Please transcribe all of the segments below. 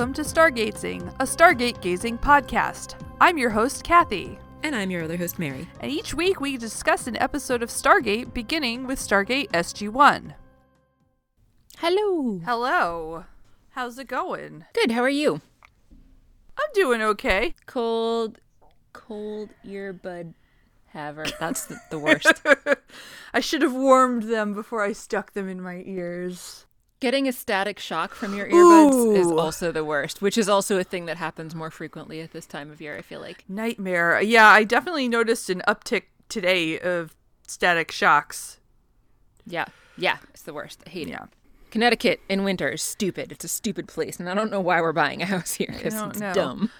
Welcome to Stargazing, a Stargate gazing podcast. I'm your host, Kathy. And I'm your other host, Mary. And each week we discuss an episode of Stargate beginning with Stargate SG 1. Hello. Hello. How's it going? Good. How are you? I'm doing okay. Cold, cold earbud haver. That's the, the worst. I should have warmed them before I stuck them in my ears. Getting a static shock from your earbuds is also the worst, which is also a thing that happens more frequently at this time of year, I feel like. Nightmare. Yeah, I definitely noticed an uptick today of static shocks. Yeah. Yeah. It's the worst. I hate it. Yeah. Connecticut in winter is stupid. It's a stupid place, and I don't know why we're buying a house here because it's know. dumb.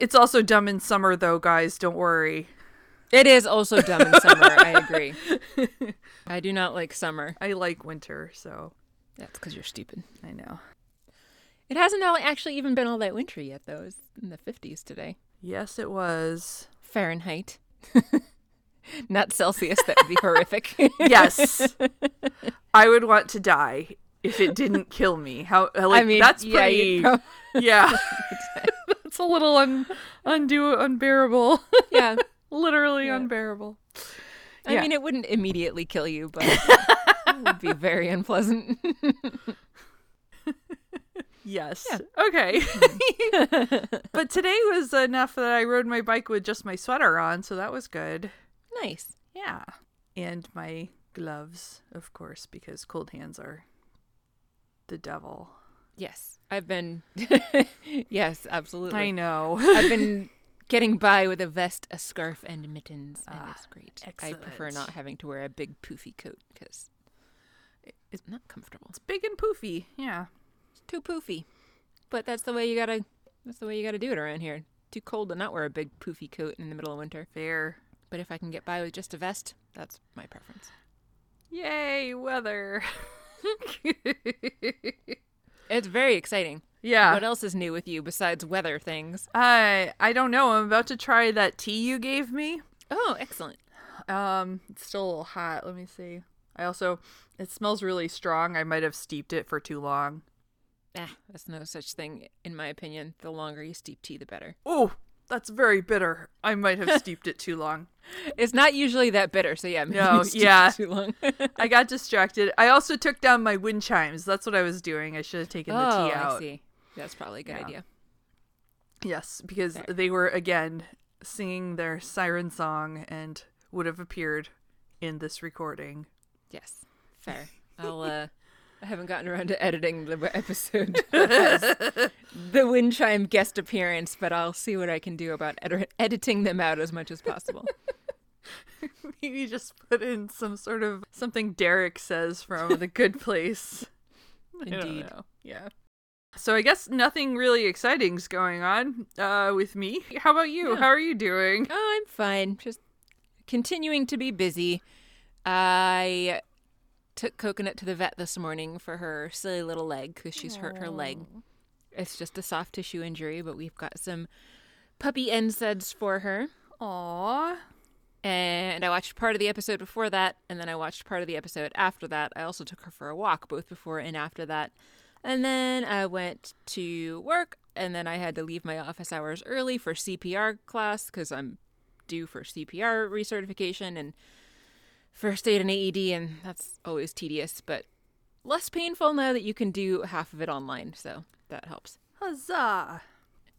It's also dumb in summer, though, guys. Don't worry. It is also dumb in summer. I agree. I do not like summer. I like winter, so That's because you're stupid. I know. It hasn't all actually even been all that wintry yet, though. It's in the 50s today. Yes, it was. Fahrenheit. Not Celsius. That would be horrific. Yes. I would want to die if it didn't kill me. How like I mean, that's yeah, pretty prob- Yeah. that's a little un undue unbearable. yeah. Literally Yeah. unbearable. I Yeah. mean, it wouldn't immediately kill you, but would be very unpleasant. Yes. Yeah. Okay. but today was enough that I rode my bike with just my sweater on, so that was good. nice. Yeah. And my gloves, of course, because cold hands are the devil. Yes. I've been. yes, absolutely. I know. I've been getting by with a vest, a scarf, and mittens, and Ah, it's great. I prefer not having to wear a big poofy coat because it's not comfortable. It's big and poofy. Yeah. It's too poofy. But that's the way you gotta. That's the way you gotta do it around here. Too cold to not wear a big poofy coat in the middle of winter. Fair. But if I can get by with just a vest, that's my preference. Yay, weather. It's very exciting. yeah. What else is new with you besides weather things? I I don't know. I'm about to try that tea you gave me. Oh, excellent. Um, it's still a little hot. Let me see. I also it smells really strong. I might have steeped it for too long. Ah, that's no such thing, in my opinion. The longer you steep tea, the better. Oh, that's very bitter. I might have steeped it too long. It's not usually that bitter, so yeah. No, yeah. Too long. I got distracted. I also took down my wind chimes. That's what I was doing. I should have taken the oh, tea out. I see. That's probably a good Yeah. idea. Yes, because Fair. they were again singing their siren song and would have appeared in this recording. Yes, fair. I'll. uh I haven't gotten around to editing the episode. the wind chime guest appearance, but I'll see what I can do about ed- editing them out as much as possible. Maybe just put in some sort of something Derek says from The Good Place. I don't Indeed. know. Yeah. So I guess nothing really exciting's going on uh, with me. How about you? Yeah. How are you doing? Oh, I'm fine. Just continuing to be busy. I took Coconut to the vet this morning for her silly little leg because she's hurt her leg. It's just a soft tissue injury, but we've got some puppy NSAIDs for her. Aww. And I watched part of the episode before that, and then I watched part of the episode after that. I also took her for a walk both before and after that. And then I went to work, and then I had to leave my office hours early for CPR class because I'm due for CPR recertification and first aid and AED, and that's always tedious, but less painful now that you can do half of it online, so that helps. Huzzah.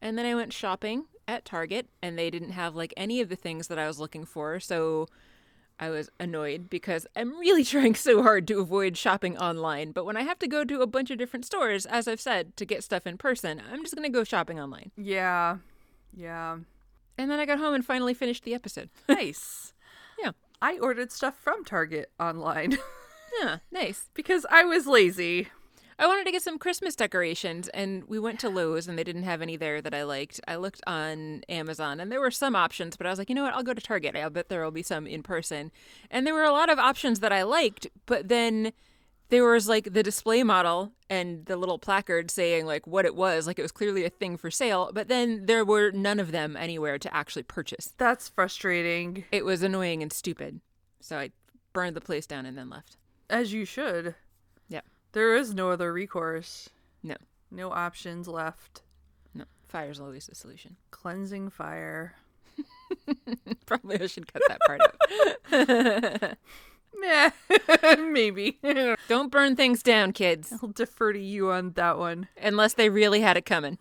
And then I went shopping at Target and they didn't have like any of the things that I was looking for. So I was annoyed because I'm really trying so hard to avoid shopping online. But when I have to go to a bunch of different stores, as I've said, to get stuff in person, I'm just going to go shopping online. Yeah. Yeah. And then I got home and finally finished the episode. Nice. I ordered stuff from Target online Yeah, nice. because I was lazy. I wanted to get some Christmas decorations, and we went to Lowe's, and they didn't have any there that I liked. I looked on Amazon, and there were some options, but I was like, you know what? I'll go to Target. I'll bet there will be some in person. And there were a lot of options that I liked, but then there was like the display model and the little placard saying like what it was, like it was clearly a thing for sale, but then there were none of them anywhere to actually purchase. That's frustrating. It was annoying and stupid. So I burned the place down and then left. As you should. yeah There is no other recourse. No. No options left. No. Fire's always the solution. Cleansing fire. Probably I should cut that part out. Meh, maybe. Don't burn things down, kids, I'll defer to you on that one. unless they really had it coming.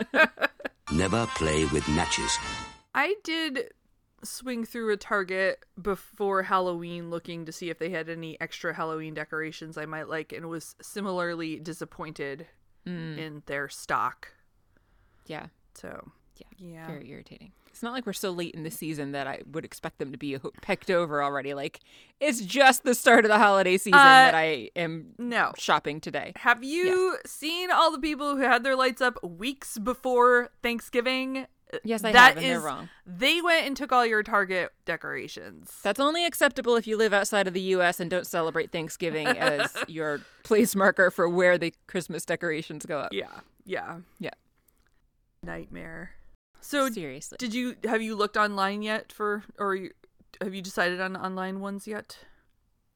Never play with matches. I did swing through a Target before Halloween looking to see if they had any extra Halloween decorations I might like and was similarly disappointed hmm. in their stock. yeah, So, yeah, yeah. very irritating. It's not like we're so late in the season that I would expect them to be ho- pecked over already. Like it's just the start of the holiday season Uh, that I am No. shopping today. Have you seen all the people who had their lights up weeks before Thanksgiving? Yes, I That have, and they're wrong. They went and took all your Target decorations. That's only acceptable if you live outside of the U.S. and don't celebrate Thanksgiving as your place marker for where the Christmas decorations go up. Yeah, yeah. Yeah. Nightmare. So, Seriously. did you have you looked online yet for, or you, have you decided on online ones yet?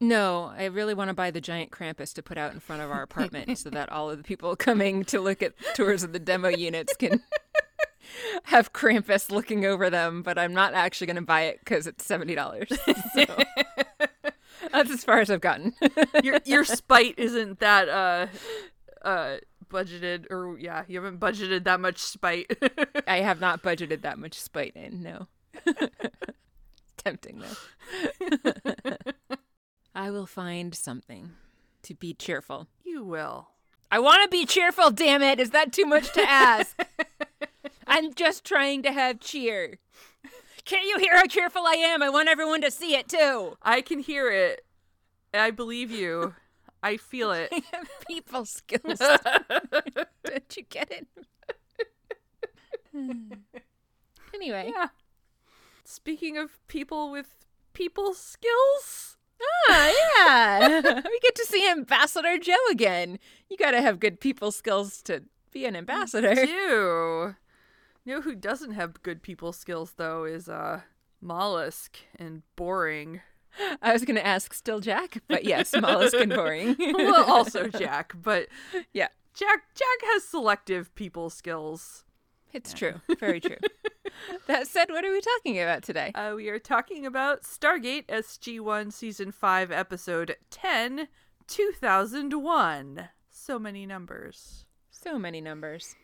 No, I really want to buy the giant Krampus to put out in front of our apartment so that all of the people coming to look at tours of the demo units can have Krampus looking over them, but I'm not actually going to buy it because it's $70. So that's as far as I've gotten. Your your spite isn't that uh uh budgeted, or yeah, you haven't budgeted that much spite. I have not budgeted that much spite in, no. Tempting, though. I will find something to be cheerful. you will. I want to be cheerful, damn it. Is that too much to ask? I'm just trying to have cheer. Can't you hear how cheerful I am? I want everyone to see it too. I can hear it. I believe you. I feel it. People skills. Don't you get it? anyway. Yeah. Speaking of people with people skills, Ah, yeah. we get to see Ambassador Joe again. You gotta have good people skills to be an ambassador. do. You know who doesn't have good people skills though is uh mollusk and boring. I was gonna ask still Jack, but yes, mollusk and boring. well, also Jack, but yeah. Jack Jack has selective people skills. It's true. Very true. that said, what are we talking about today? Uh, we are talking about Stargate SG1 Season 5, Episode 10, 2001. So many numbers. So many numbers.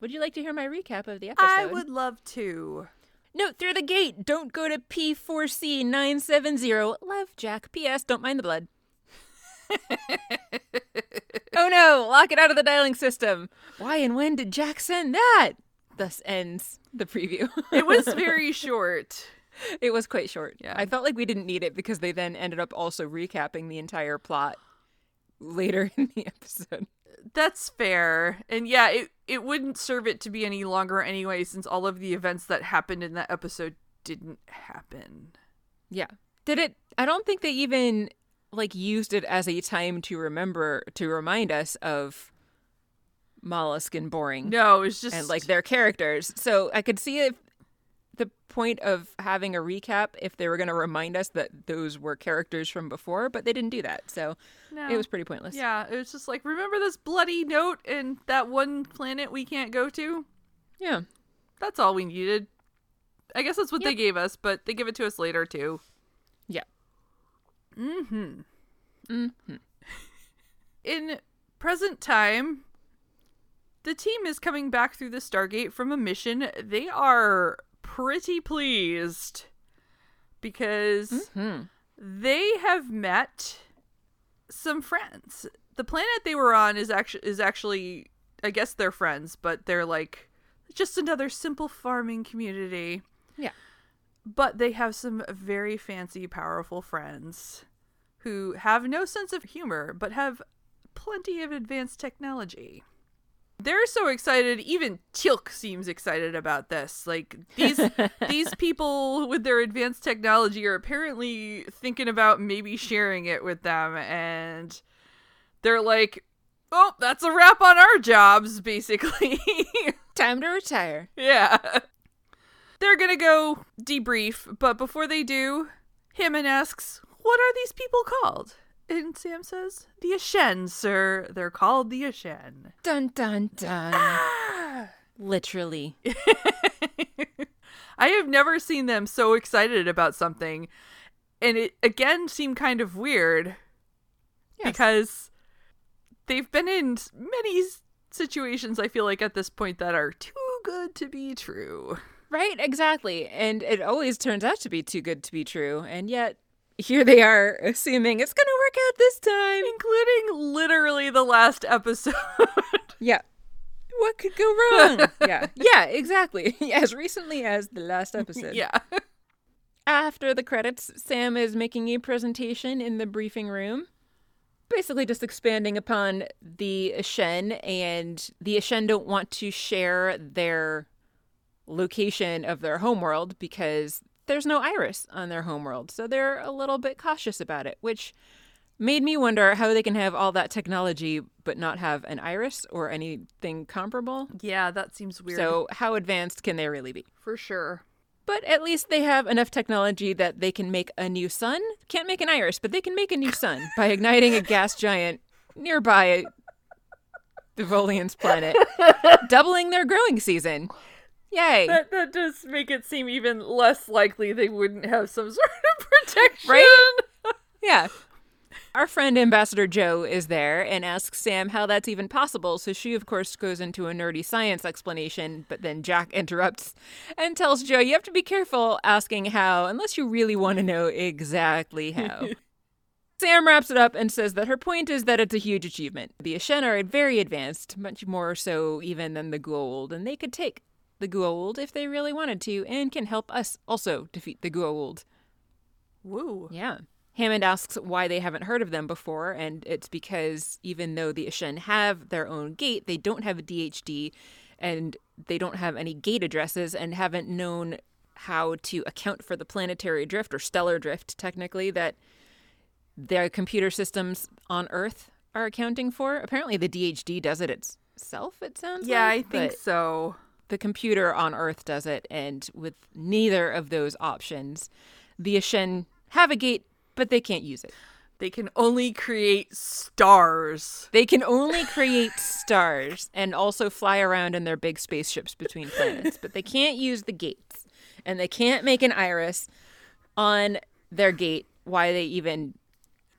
Would you like to hear my recap of the episode? I would love to. Note through the gate. Don't go to P4C970. Love Jack. P.S. Don't mind the blood. oh no! Lock it out of the dialing system. Why and when did Jack send that? Thus ends the preview. It was very short. it was quite short. Yeah. I felt like we didn't need it because they then ended up also recapping the entire plot later in the episode. That's fair. And yeah, it, it wouldn't serve it to be any longer anyway, since all of the events that happened in that episode didn't happen. Yeah. Did it I don't think they even like used it as a time to remember to remind us of Mollusk and Boring No, it was just and like their characters. So I could see if the point of having a recap if they were going to remind us that those were characters from before, but they didn't do that. So no. it was pretty pointless. Yeah, it was just like, remember this bloody note and that one planet we can't go to? Yeah. That's all we needed. I guess that's what they gave us, but they give it to us later too. Yeah. Mm-hmm. Mm-hmm. In present time, the team is coming back through the Stargate from a mission. They are pretty pleased because Hmm. they have met some friends. The planet they were on is actually is actually I guess they're friends, but they're like just another simple farming community. Yeah. But they have some very fancy, powerful friends who have no sense of humor, but have plenty of advanced technology. They're so excited, even Teal'c seems excited about this. Like these these people with their advanced technology are apparently thinking about maybe sharing it with them and they're like, "Oh, that's a wrap on our jobs basically." Time to retire. Yeah. They're gonna go debrief, but before they do, Hammond asks, What are these people called? And Sam says, The Ashen, sir. They're called the Ashen. Dun dun dun. Ah! Literally. I have never seen them so excited about something. And it again seemed kind of weird Yes. because they've been in many situations, I feel like, at this point that are too good to be true. Right, exactly. And it always turns out to be too good to be true. And yet, here they are, assuming it's going to work out this time. Including literally the last episode. Yeah. What could go wrong? yeah. Yeah, exactly. As recently as the last episode. yeah. After the credits, Sam is making a presentation in the briefing room, basically just expanding upon the Ashen, and the Ashen don't want to share their location of their homeworld because there's no iris on their homeworld, so they're a little bit cautious about it, which made me wonder how they can have all that technology but not have an iris or anything comparable. Yeah, that seems weird. So, how advanced can they really be? for sure. But at least they have enough technology that they can make a new sun. Can't make an iris, but they can make a new sun by igniting a gas giant nearby the Volian's planet, doubling their growing season. Yay. That that does make it seem even less likely they wouldn't have some sort of protection. Right? Yeah. Our friend Ambassador Joe is there and asks Sam how that's even possible. So she, of course, goes into a nerdy science explanation, but then Jack interrupts and tells Joe, You have to be careful asking how unless you really want to know exactly how. Sam wraps it up and says that her point is that it's a huge achievement. The Ashen are very advanced, much more so even than the Goa'uld, and they could take the Goa'uld if they really wanted to and can help us also defeat the Goa'uld. Woo. Yeah. Hammond asks why they haven't heard of them before, and it's because even though the Ashen have their own gate, they don't have a DHD and they don't have any gate addresses and haven't known how to account for the planetary drift or stellar drift, technically, that their computer systems on Earth are accounting for. Apparently, the DHD does it itself, it sounds like. Yeah, like. I think so. The computer on Earth does it, and with neither of those options, the Ashen have a gate, but they can't use it. They can only create stars. They can only create stars and also fly around in their big spaceships between planets, but they can't use the gates, and they can't make an iris on their gate. Why they even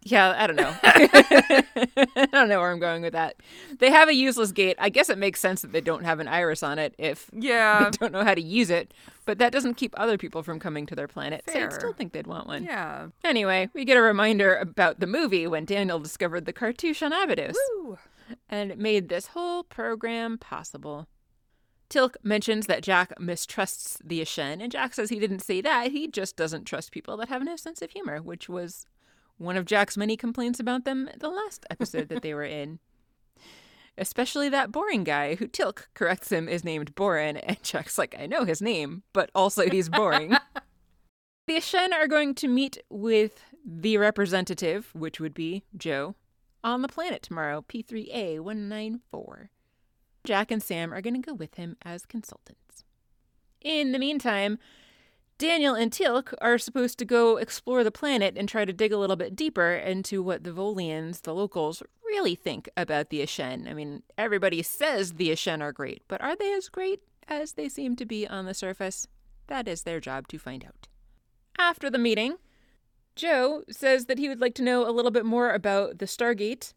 yeah, I don't know. I don't know where I'm going with that. They have a useless gate. I guess it makes sense that they don't have an iris on it if Yeah. they don't know how to use it, but that doesn't keep other people from coming to their planet. So Fair. I still think they'd want one. Yeah. Anyway, we get a reminder about the movie when Daniel discovered the cartouche on Abydos, Woo. and it made this whole program possible. Teal'c mentions that Jack mistrusts the Ashen, and Jack says he didn't say that. He just doesn't trust people that have no sense of humor, which was one of Jack's many complaints about them the last episode that they were in. Especially that boring guy who Teal'c corrects him is named Borin, and Jack's like, I know his name, but also he's boring. the Ashen are going to meet with the representative, which would be Joe, on the planet tomorrow, P3A 194. Jack and Sam are going to go with him as consultants. In the meantime, Daniel and Teal'c are supposed to go explore the planet and try to dig a little bit deeper into what the Volians, the locals, really think about the Ashen. I mean, everybody says the Ashen are great, but are they as great as they seem to be on the surface? That is their job to find out. After the meeting, Joe says that he would like to know a little bit more about the Stargate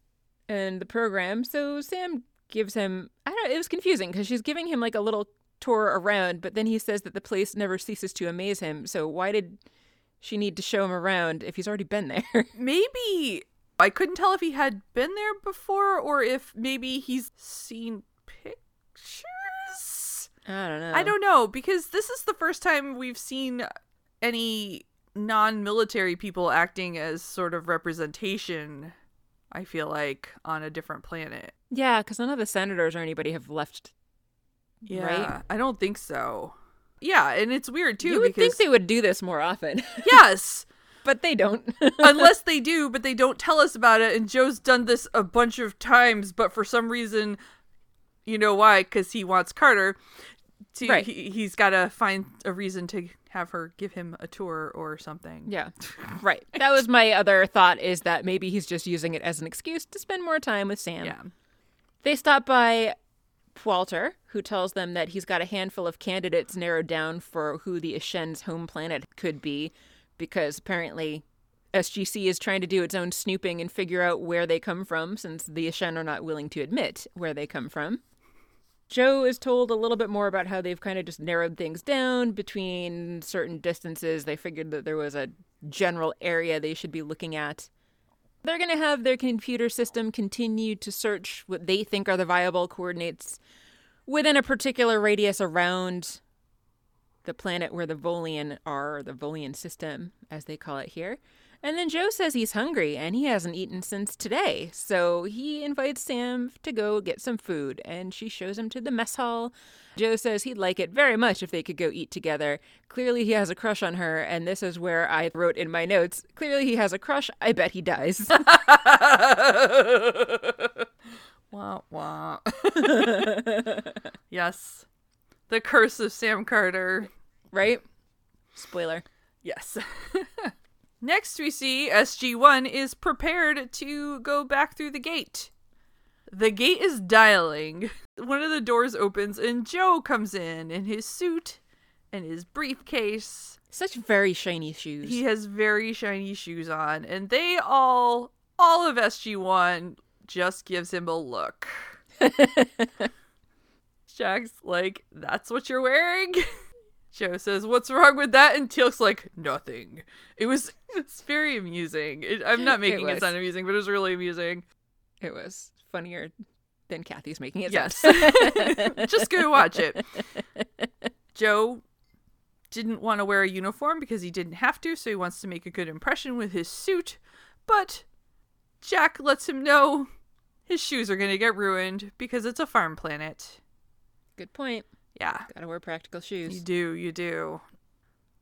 and the program, so Sam gives him I don't it was confusing because she's giving him like a little tour around, but then he says that the place never ceases to amaze him. So why did she need to show him around if he's already been there? Maybe I couldn't tell if he had been there before or if maybe he's seen pictures. I don't know. I don't know because this is the first time we've seen any non-military people acting as sort of representation. I feel like on a different planet. Yeah, because none of the senators or anybody have left. Yeah, Right? I don't think so. Yeah, and it's weird too you would because think they would do this more often, yes, but they don't. unless they do, but they don't tell us about it. And Joe's done this a bunch of times, but for some reason, you know why? Because he wants Carter. To, Right. he, he's got to find a reason to have her give him a tour or something. yeah, right. That was my other thought is that maybe he's just using it as an excuse to spend more time with Sam. Yeah. They stop by Walter, who tells them that he's got a handful of candidates narrowed down for who the Ashen's home planet could be, because apparently SGC is trying to do its own snooping and figure out where they come from, since the Ashen are not willing to admit where they come from. Joe is told a little bit more about how they've kind of just narrowed things down between certain distances. They figured that there was a general area they should be looking at. They're going to have their computer system continue to search what they think are the viable coordinates within a particular radius around the planet where the Volian are, the Volian system, as they call it here. And then Joe says he's hungry and he hasn't eaten since today. So he invites Sam to go get some food and she shows him to the mess hall. Joe says he'd like it very much if they could go eat together. Clearly, he has a crush on her, and this is where I wrote in my notes clearly, he has a crush. I bet he dies. wah, wah. yes. The curse of Sam Carter. right? Spoiler. Yes. Next, we see SG1 is prepared to go back through the gate. The gate is dialing. One of the doors opens, and Joe comes in in his suit and his briefcase. Such very shiny shoes. He has very shiny shoes on, and they all, all of SG1 just gives him a look. Jack's like, That's what you're wearing? Joe says, "What's wrong with that?" And Teal'c's like, "Nothing." It was it's very amusing. It, I'm not making it, was. sound amusing, but it was really amusing. It was funnier than Kathy's making it Yes, just go watch it. Joe didn't want to wear a uniform because he didn't have to, so he wants to make a good impression with his suit. But Jack lets him know his shoes are going to get ruined because it's a farm planet. Good point. Yeah. Gotta wear practical shoes. You do, you do.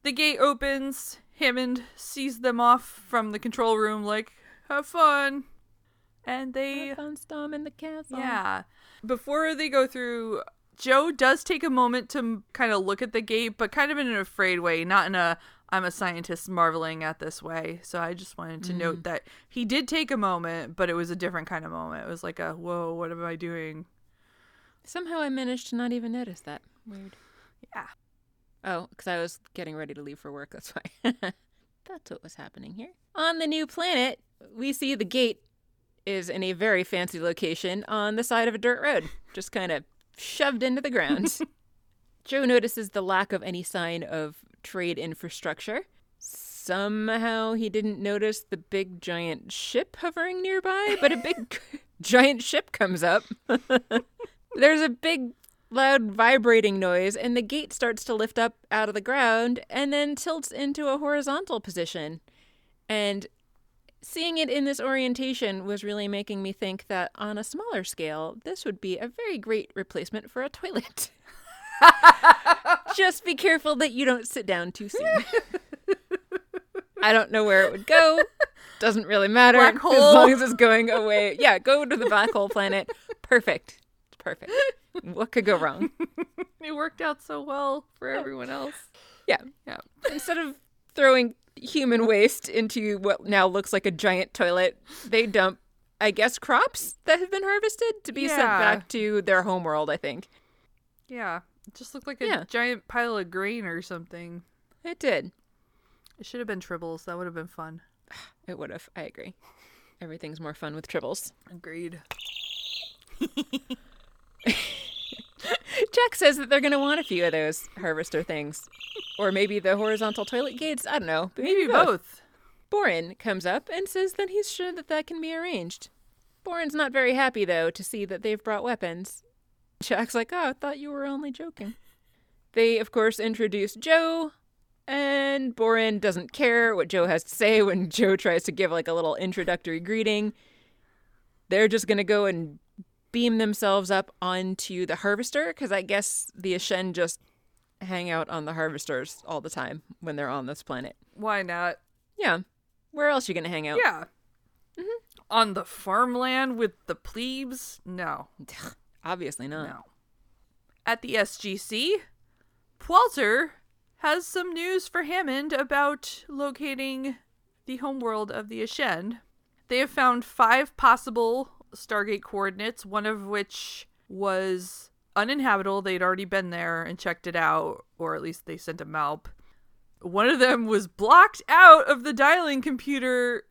The gate opens. Hammond sees them off from the control room, like, have fun. And they. Have fun storming the castle. Yeah. Before they go through, Joe does take a moment to kind of look at the gate, but kind of in an afraid way, not in a I'm a scientist marveling at this way. So I just wanted to note mm. that he did take a moment, but it was a different kind of moment. It was like a, whoa, what am I doing? Somehow I managed to not even notice that. Weird. Yeah. Oh, because I was getting ready to leave for work. That's why. That's what was happening here. On the new planet, we see the gate is in a very fancy location on the side of a dirt road, just kind of shoved into the ground. Joe notices the lack of any sign of trade infrastructure. Somehow he didn't notice the big giant ship hovering nearby, but a big giant ship comes up. There's a big loud vibrating noise, and the gate starts to lift up out of the ground and then tilts into a horizontal position. And seeing it in this orientation was really making me think that on a smaller scale, this would be a very great replacement for a toilet. Just be careful that you don't sit down too soon. I don't know where it would go. Doesn't really matter. Black As long as it's going away. Yeah, go to the black hole planet. Perfect. Perfect. What could go wrong? It worked out so well for everyone else. Yeah. Yeah. Instead of throwing human waste into what now looks like a giant toilet, they dump, I guess, crops that have been harvested to be sent back to their homeworld, I think. Yeah. It just looked like a Yeah. giant pile of grain or something. It did. It should have been tribbles. That would have been fun. It would have. I agree. Everything's more fun with tribbles. Agreed. Jack says that they're going to want a few of those harvester things. Or maybe the horizontal toilet gates. I don't know. but Maybe both. Borin comes up and says that he's sure that that can be arranged. Borin's not very happy, though, to see that they've brought weapons. Jack's like, oh, I thought you were only joking. They, of course, introduce Joe, and Borin doesn't care what Joe has to say when Joe tries to give like a little introductory greeting. They're just going to go and beam themselves up onto the harvester because I guess the Ashen just hang out on the harvesters all the time when they're on this planet. Why not? Yeah. Where else are you going to hang out? Yeah. Mm-hmm. On the farmland with the plebes? No. Obviously not. No. At the SGC, Walter has some news for Hammond about locating the homeworld of the Ashen. They have found five possible Stargate coordinates, one of which was uninhabitable. They'd already been there and checked it out, or at least they sent a malp. One of them was blocked out of the dialing computer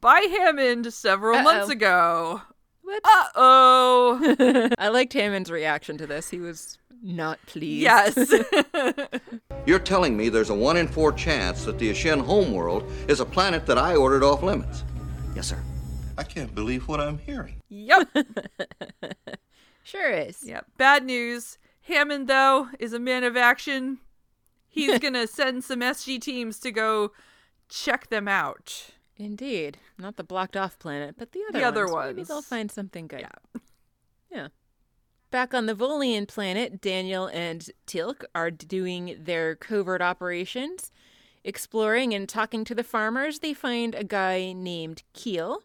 by Hammond several months Uh-oh. ago. What? Uh oh. I liked Hammond's reaction to this. He was not pleased. yes. You're telling me there's a one in four chance that the Ashen homeworld is a planet that I ordered off limits? Yes, sir. I can't believe what I'm hearing. yep. Sure is. Yep. Bad news. Hammond, though, is a man of action. He's going to send some SG teams to go check them out. Indeed. Not the blocked off planet, but the other The other ones. Maybe ones. they'll find something good. Yeah. Yeah. Back on the Volian planet, Daniel and Teal'c are doing their covert operations. Exploring and talking to the farmers, they find a guy named Keel.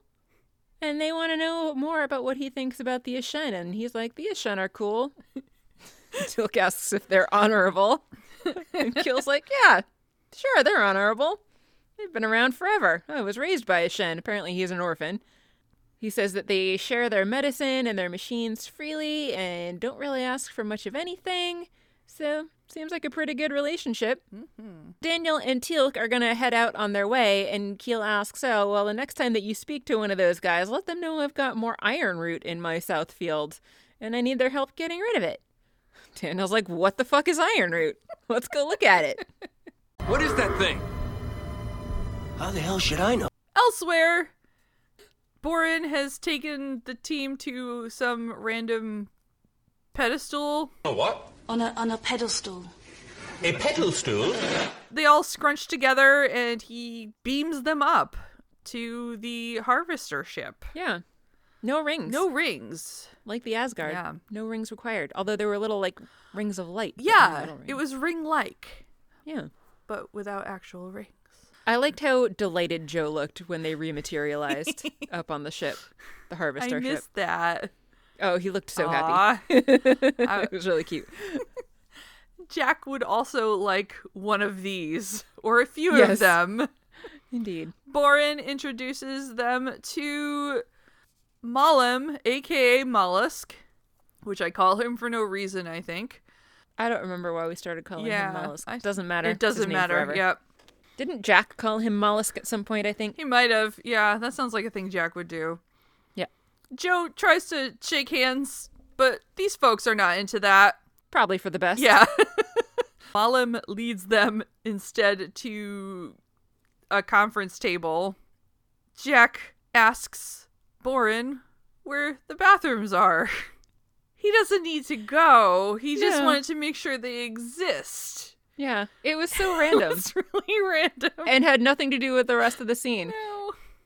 And they want to know more about what he thinks about the Ashen. And he's like, the Ashen are cool. Teal'c asks if they're honorable. and Keel's like, yeah, sure, they're honorable. They've been around forever. I was raised by a Shen. Apparently, he's an orphan. He says that they share their medicine and their machines freely and don't really ask for much of anything. So, seems like a pretty good relationship. Mm-hmm. Daniel and Teal'c are going to head out on their way, and Keel asks, Oh, well, the next time that you speak to one of those guys, let them know I've got more iron root in my south field, and I need their help getting rid of it. Daniel's like, What the fuck is iron root? Let's go look at it. What is that thing? How the hell should I know? Elsewhere, Borin has taken the team to some random pedestal. A what? On a on a pedestal. A pedal stool? They all scrunch together and he beams them up to the harvester ship. Yeah. No rings. No rings. like the Asgard. Yeah. No rings required. Although there were little like rings of light. but no Yeah, it was ring like, Yeah. but without actual rings. I liked how delighted Joe looked when they rematerialized up on the ship, the I harvester ship. missed that. Oh, he looked so happy. Aw. it was really cute. Jack would also like one of these, or a few of them. Indeed. Borin introduces them to Mollem, aka Mollusk, which I call him for no reason, I think. I don't remember why we started calling him Mollusk. It doesn't matter. It doesn't matter. forever. Yep. Didn't Jack call him Mollusk at some point, I think? He might have. Yeah, that sounds like a thing Jack would do. Yeah. Joe tries to shake hands, but these folks are not into that. Probably for the best. Yeah. Mollem leads them instead to a conference table. Jack asks Borin where the bathrooms are. He doesn't need to go. He just wanted to make sure they exist. Yeah. It was so random. It was really random. and had nothing to do with the rest of the scene. No.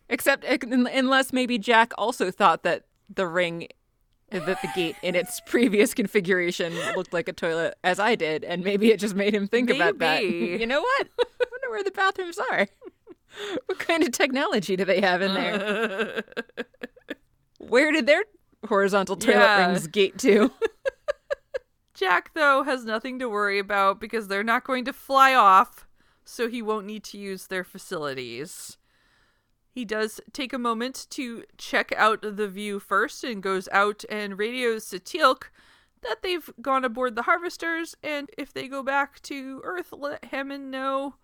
Except unless maybe Jack also thought that the ring uh, that the gate in its previous configuration looked like a toilet as I did and maybe it just made him think about that. You know what? I wonder where the bathrooms are. What kind of technology do they have in there? Where did their horizontal toilet Yeah. rings gate to? Jack, though, has nothing to worry about because they're not going to fly off, so he won't need to use their facilities. He does take a moment to check out the view first and goes out and radios to Teal'c that they've gone aboard the harvesters, and if they go back to Earth, let Hammond know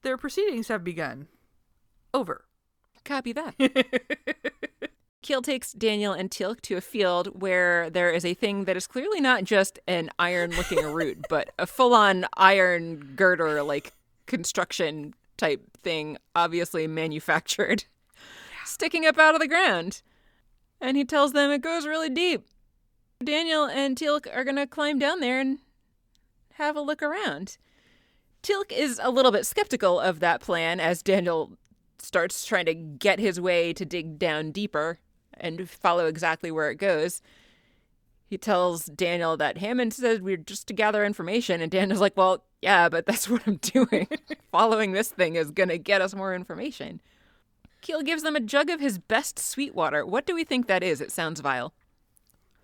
their proceedings have begun. Over. Copy that. Keel takes Daniel and Teal'c to a field where there is a thing that is clearly not just an iron looking root, but a full on iron girder like construction type thing, obviously manufactured, sticking up out of the ground. And he tells them it goes really deep. Daniel and Teal'c are going to climb down there and have a look around. Teal'c is a little bit skeptical of that plan as Daniel starts trying to get his way to dig down deeper and follow exactly where it goes. He tells Daniel that Hammond said we're just to gather information, and Daniel's like, Well, yeah, but that's what I'm doing. Following this thing is going to get us more information. Keel gives them a jug of his best sweet water. What do we think that is? It sounds vile.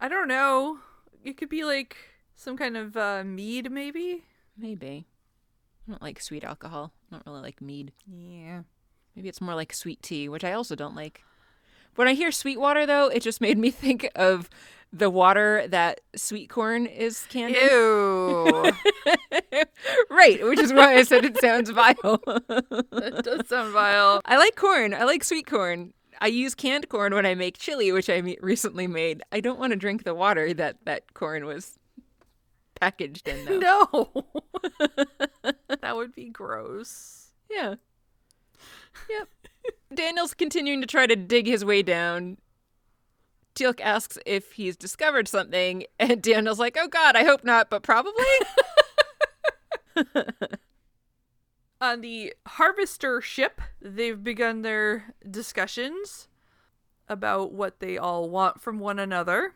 I don't know. It could be like some kind of uh, mead, maybe? Maybe. I don't like sweet alcohol. I don't really like mead. Yeah. Maybe it's more like sweet tea, which I also don't like. When I hear sweet water, though, it just made me think of the water that sweet corn is canned in. Ew. right, which is why I said it sounds vile. that does sound vile. I like corn. I like sweet corn. I use canned corn when I make chili, which I recently made. I don't want to drink the water that that corn was packaged in, though. No. that would be gross. Yeah. Yep. Daniel's continuing to try to dig his way down. Teal'c asks if he's discovered something, and Daniel's like, "Oh God, I hope not, but probably." On the harvester ship, they've begun their discussions about what they all want from one another.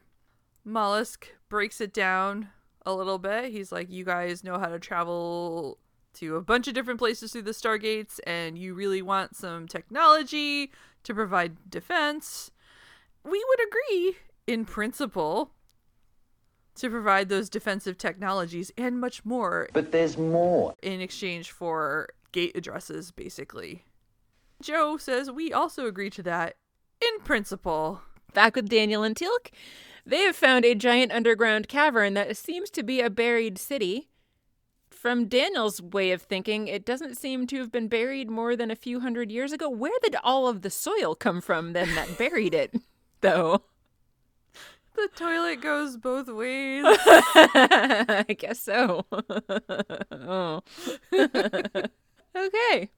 Mollusk breaks it down a little bit. He's like, You guys know how to travel to a bunch of different places through the Stargates, and you really want some technology to provide defense. We would agree, in principle, to provide those defensive technologies and much more But there's more. in exchange for gate addresses, basically. Joe says we also agree to that in principle. Back with Daniel and Teal'c, they have found a giant underground cavern that seems to be a buried city. From Daniel's way of thinking, it doesn't seem to have been buried more than a few hundred years ago. Where did all of the soil come from then that buried it, though? The toilet goes both ways. I guess so. oh. okay.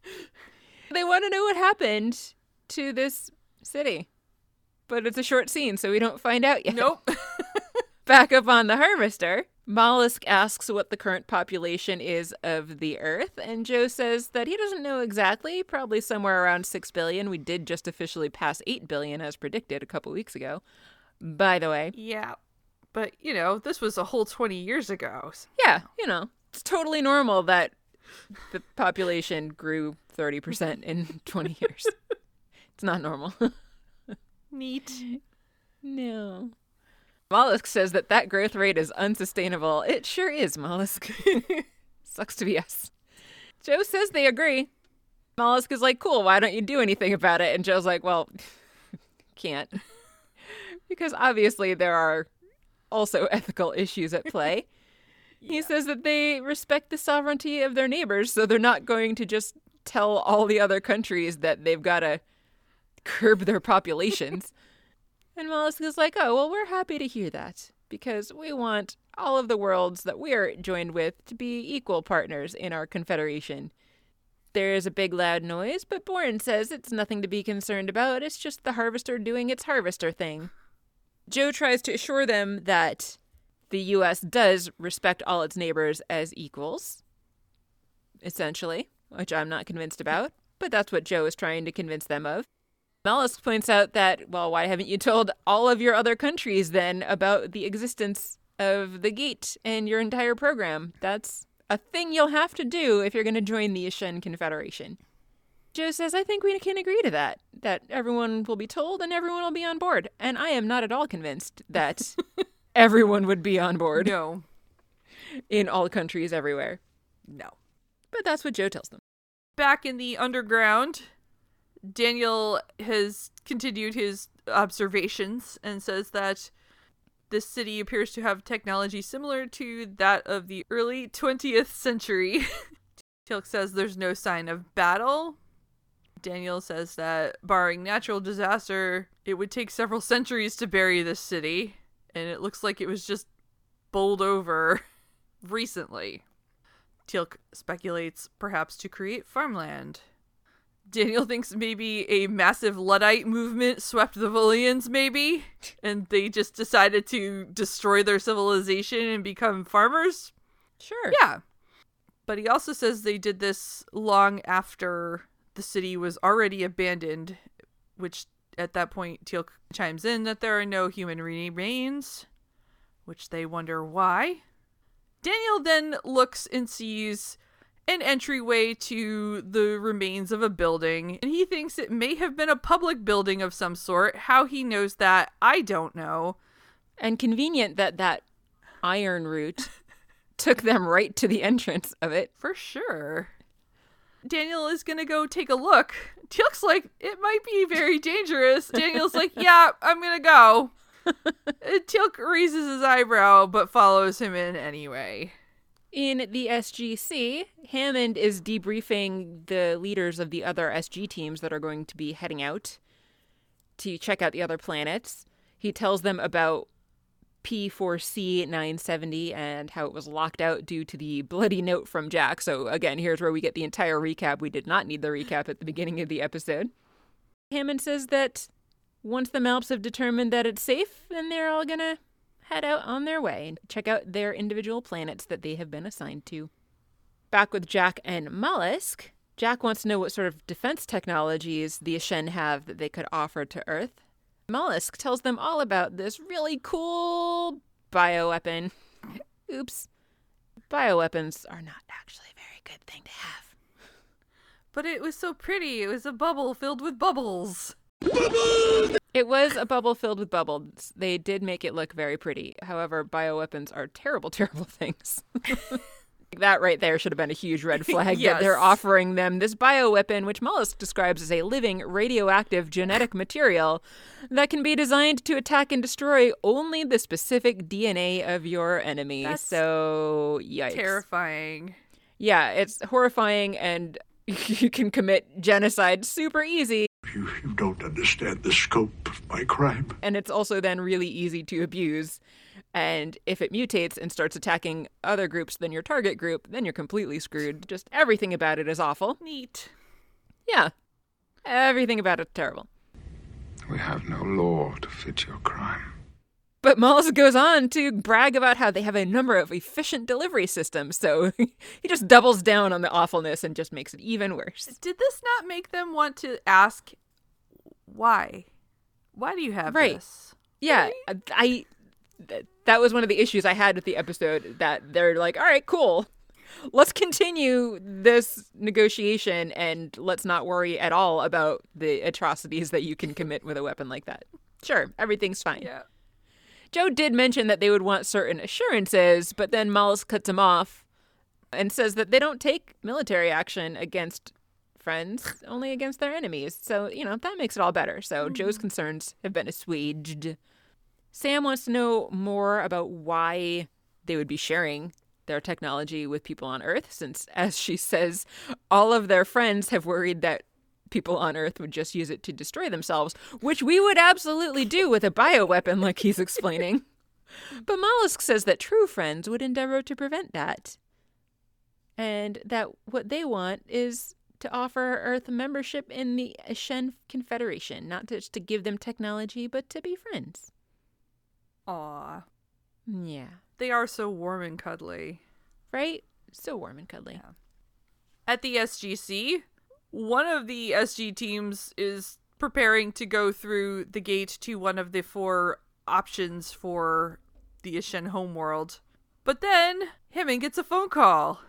They want to know what happened to this city. But it's a short scene, so we don't find out yet. nope. Back up on the harvester, Mollusk asks what the current population is of the Earth, and Joe says that he doesn't know exactly, probably somewhere around 6 billion. We did just officially pass 8 billion as predicted a couple weeks ago. By the way, yeah. But, you know, this was a whole 20 years ago. yeah, you know, it's totally normal that the population grew 30% in 20 years. It's not normal. Neat. no. Mollusk says that that growth rate is unsustainable. It sure is, Mollusk. Sucks to be us. Joe says they agree. Mollusk is like, cool, why don't you do anything about it? And Joe's like, well, can't. because obviously there are also ethical issues at play. He says that they respect the sovereignty of their neighbors, so they're not going to just tell all the other countries that they've got to curb their populations. And Mollusk is like, oh, well, we're happy to hear that because we want all of the worlds that we're joined with to be equal partners in our confederation. There is a big loud noise, but Borin says it's nothing to be concerned about. It's just the harvester doing its harvester thing. Joe tries to assure them that the U.S. does respect all its neighbors as equals, essentially, which I'm not convinced about, but that's what Joe is trying to convince them of. Mollusk points out that, well, why haven't you told all of your other countries then about the existence of the gate and your entire program? That's a thing you'll have to do if you're going to join the Ashen Confederation. Joe says, I think we can agree to that, that everyone will be told and everyone will be on board. And I am not at all convinced that everyone would be on board No. in all countries everywhere. No. But that's what Joe tells them. Back in the underground, Daniel has continued his observations and says that this city appears to have technology similar to that of the early 20th century. Teal'c says there's no sign of battle. Daniel says that, barring natural disaster, it would take several centuries to bury this city, and it looks like it was just bowled over recently. Teal'c speculates perhaps to create farmland. Daniel thinks maybe a massive Luddite movement swept the Volians, maybe, and they just decided to destroy their civilization and become farmers. Sure. Yeah. But he also says they did this long after the city was already abandoned, which at that point Teal'c chimes in that there are no human remains, which they wonder why. Daniel then looks and sees an entryway to the remains of a building, and he thinks it may have been a public building of some sort. How he knows that, I don't know. And convenient that that iron root took them right to the entrance of it. For sure. Daniel is gonna go take a look. Teal'c's like, it might be very dangerous. Daniel's like, yeah, I'm gonna go. Teal'c raises his eyebrow but follows him in anyway. In the SGC, Hammond is debriefing the leaders of the other SG teams that are going to be heading out to check out the other planets. He tells them about P4C 970 and how it was locked out due to the bloody note from Jack. So, again, here's where we get the entire recap. We did not need the recap at the beginning of the episode. Hammond says that once the MALPs have determined that it's safe, then they're all gonna head out on their way and check out their individual planets that they have been assigned to. Back with Jack and Mollusk, Jack wants to know what sort of defense technologies the Aschen have that they could offer to Earth. Mollusk tells them all about this really cool bioweapon. Oops. Bioweapons are not actually a very good thing to have. But it was so pretty. It was a bubble filled with bubbles. It was a bubble filled with bubbles. They did make it look very pretty. However, bioweapons are terrible, terrible things. that right there should have been a huge red flag that they're offering them this bioweapon, which Mollusk describes as a living radioactive genetic material that can be designed to attack and destroy only the specific DNA of your enemy. That's so, yikes. Terrifying. Yeah, it's horrifying and you can commit genocide super easy. You, you don't understand the scope of my crime. and it's also then really easy to abuse. And if it mutates and starts attacking other groups than your target group, then you're completely screwed. Just everything about it is awful. Neat. Yeah. Everything about it's terrible. We have no law to fit your crime. But Mollusk goes on to brag about how they have a number of efficient delivery systems, so he just doubles down on the awfulness and just makes it even worse. Did this not make them want to ask why? Why do you have Right. this? Yeah, I th- that was one of the issues I had with the episode that they're like, "All right, cool. Let's continue this negotiation and let's not worry at all about the atrocities that you can commit with a weapon like that." Sure, everything's fine. Yeah. Joe did mention that they would want certain assurances, but then Mollusk cuts him off and says that they don't take military action against friends, only against their enemies. So, you know, that makes it all better. So, Joe's mm-hmm. concerns have been assuaged. Sam wants to know more about why they would be sharing their technology with people on Earth, since, as she says, all of their friends have worried that people on Earth would just use it to destroy themselves, which we would absolutely do with a bioweapon, like he's explaining. but Mollusk says that true friends would endeavor to prevent that. And that what they want is to offer Earth membership in the Aschen Confederation, not just to give them technology, but to be friends. Aw. Yeah. They are so warm and cuddly. Right? So warm and cuddly. At the SGC, one of the SG teams is preparing to go through the gate to one of the four options for the Aschen homeworld. But then Hammond gets a phone call.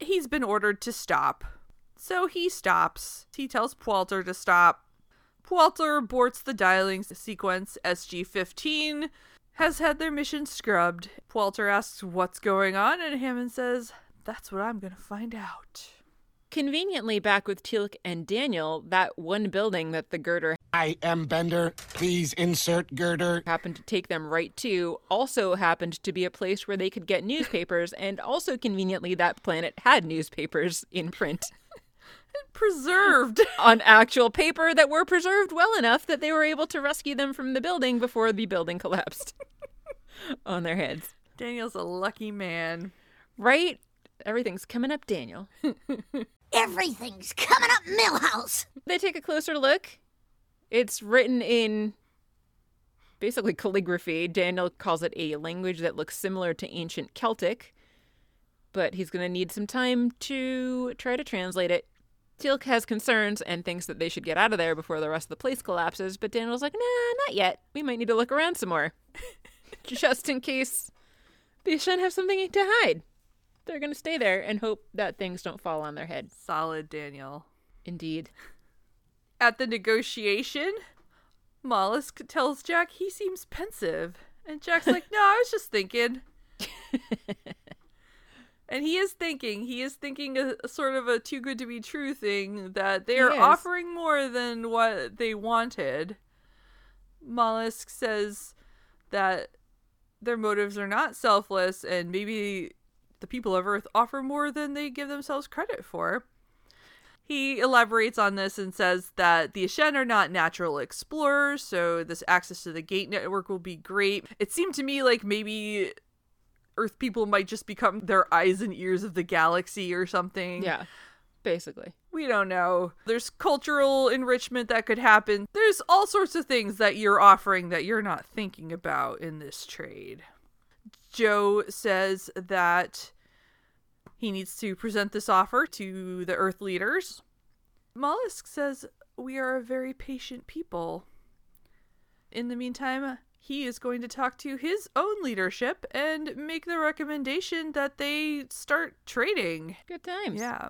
He's been ordered to stop. So he stops. He tells Walter to stop. Walter aborts the dialing sequence. SG 15 has had their mission scrubbed. Walter asks what's going on, and Hammond says, That's what I'm gonna find out. Conveniently, back with Teal'c and Daniel, that one building that the girder I am Bender. Please insert girder. happened to take them right to also happened to be a place where they could get newspapers, and also conveniently, that planet had newspapers in print Preserved. on actual paper that were preserved well enough that they were able to rescue them from the building before the building collapsed on their heads. Daniel's a lucky man. Right? Everything's coming up, Daniel. Everything's coming up, Milhouse. They take a closer look. It's written in basically calligraphy. Daniel calls it a language that looks similar to ancient Celtic, but he's going to need some time to try to translate it. Teal'c has concerns and thinks that they should get out of there before the rest of the place collapses, but Daniel's like, nah, not yet. We might need to look around some more. Just in case the Aschen have something to hide. They're going to stay there and hope that things don't fall on their head. Solid Daniel. Indeed. At the negotiation, Mollusk tells Jack he seems pensive. And Jack's like, no, I was just thinking. and he is thinking. He is thinking a, a sort of a too good to be true thing that they are offering more than what they wanted. Mollusk says that their motives are not selfless and maybe the people of Earth offer more than they give themselves credit for. He elaborates on this and says that the Aschen are not natural explorers, so this access to the gate network will be great. It seemed to me like maybe Earth people might just become their eyes and ears of the galaxy or something. Yeah, basically. We don't know. There's cultural enrichment that could happen. There's all sorts of things that you're offering that you're not thinking about in this trade. Joe says that he needs to present this offer to the Earth leaders. Mollusk says, We are a very patient people. In the meantime, he is going to talk to his own leadership and make the recommendation that they start trading. Good times. Yeah.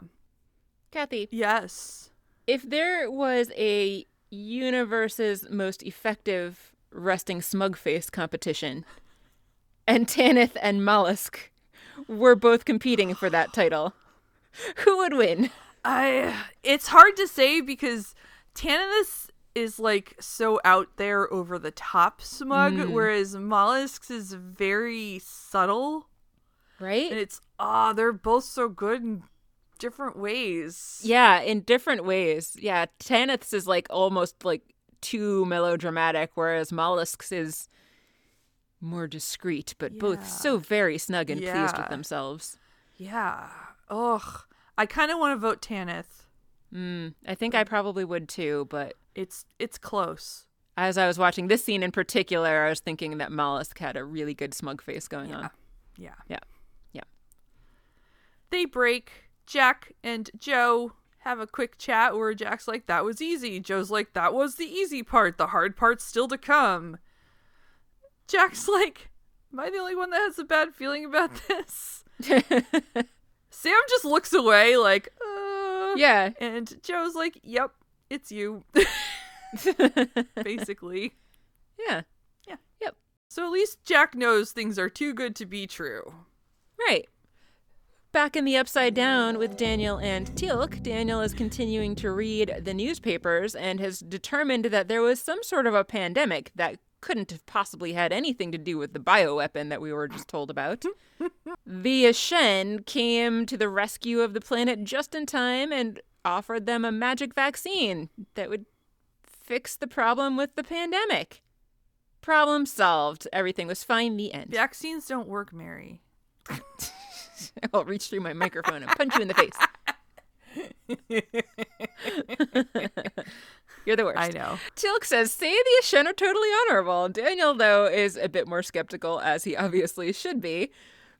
Kathy, Yes. if there was a universe's most effective resting smug face competition, and Tanith and Mollusk were both competing for that title, who would win? I it's hard to say because Tanith is like so out there over the top smug, whereas Mollusks is very subtle. Right? And it's ah, they're both so good in different ways. Yeah, in different ways. Yeah, Tanith's is like almost like too melodramatic, whereas Mollusk's is more discreet, but both so very snug and pleased with themselves. Yeah. Ugh. I kind of want to vote Tanith. Mm, I think I probably would too, but It's it's close. as I was watching this scene in particular, I was thinking that Mollusk had a really good smug face going on. Yeah. Yeah. Yeah. They break. Jack and Joe have a quick chat where Jack's like, that was easy. Joe's like, that was the easy part. The hard part's still to come. Jack's like, am I the only one that has a bad feeling about this? Sam just looks away, like, uh. yeah. And Joe's like, yep, it's you. Basically. Yeah. Yeah. Yep. So at least Jack knows things are too good to be true. Right. Back in the Upside Down with Daniel and Teal'c, Daniel is continuing to read the newspapers and has determined that there was some sort of a pandemic that couldn't have possibly had anything to do with the bioweapon that we were just told about. the Aschen came to the rescue of the planet just in time and offered them a magic vaccine that would fix the problem with the pandemic. Problem solved. Everything was fine. The end. Vaccines don't work, Mary. I'll reach through my microphone and punch you in the face. You're the worst. I know. Teal'c says, say the Aschen are totally honorable. Daniel, though, is a bit more skeptical, as he obviously should be,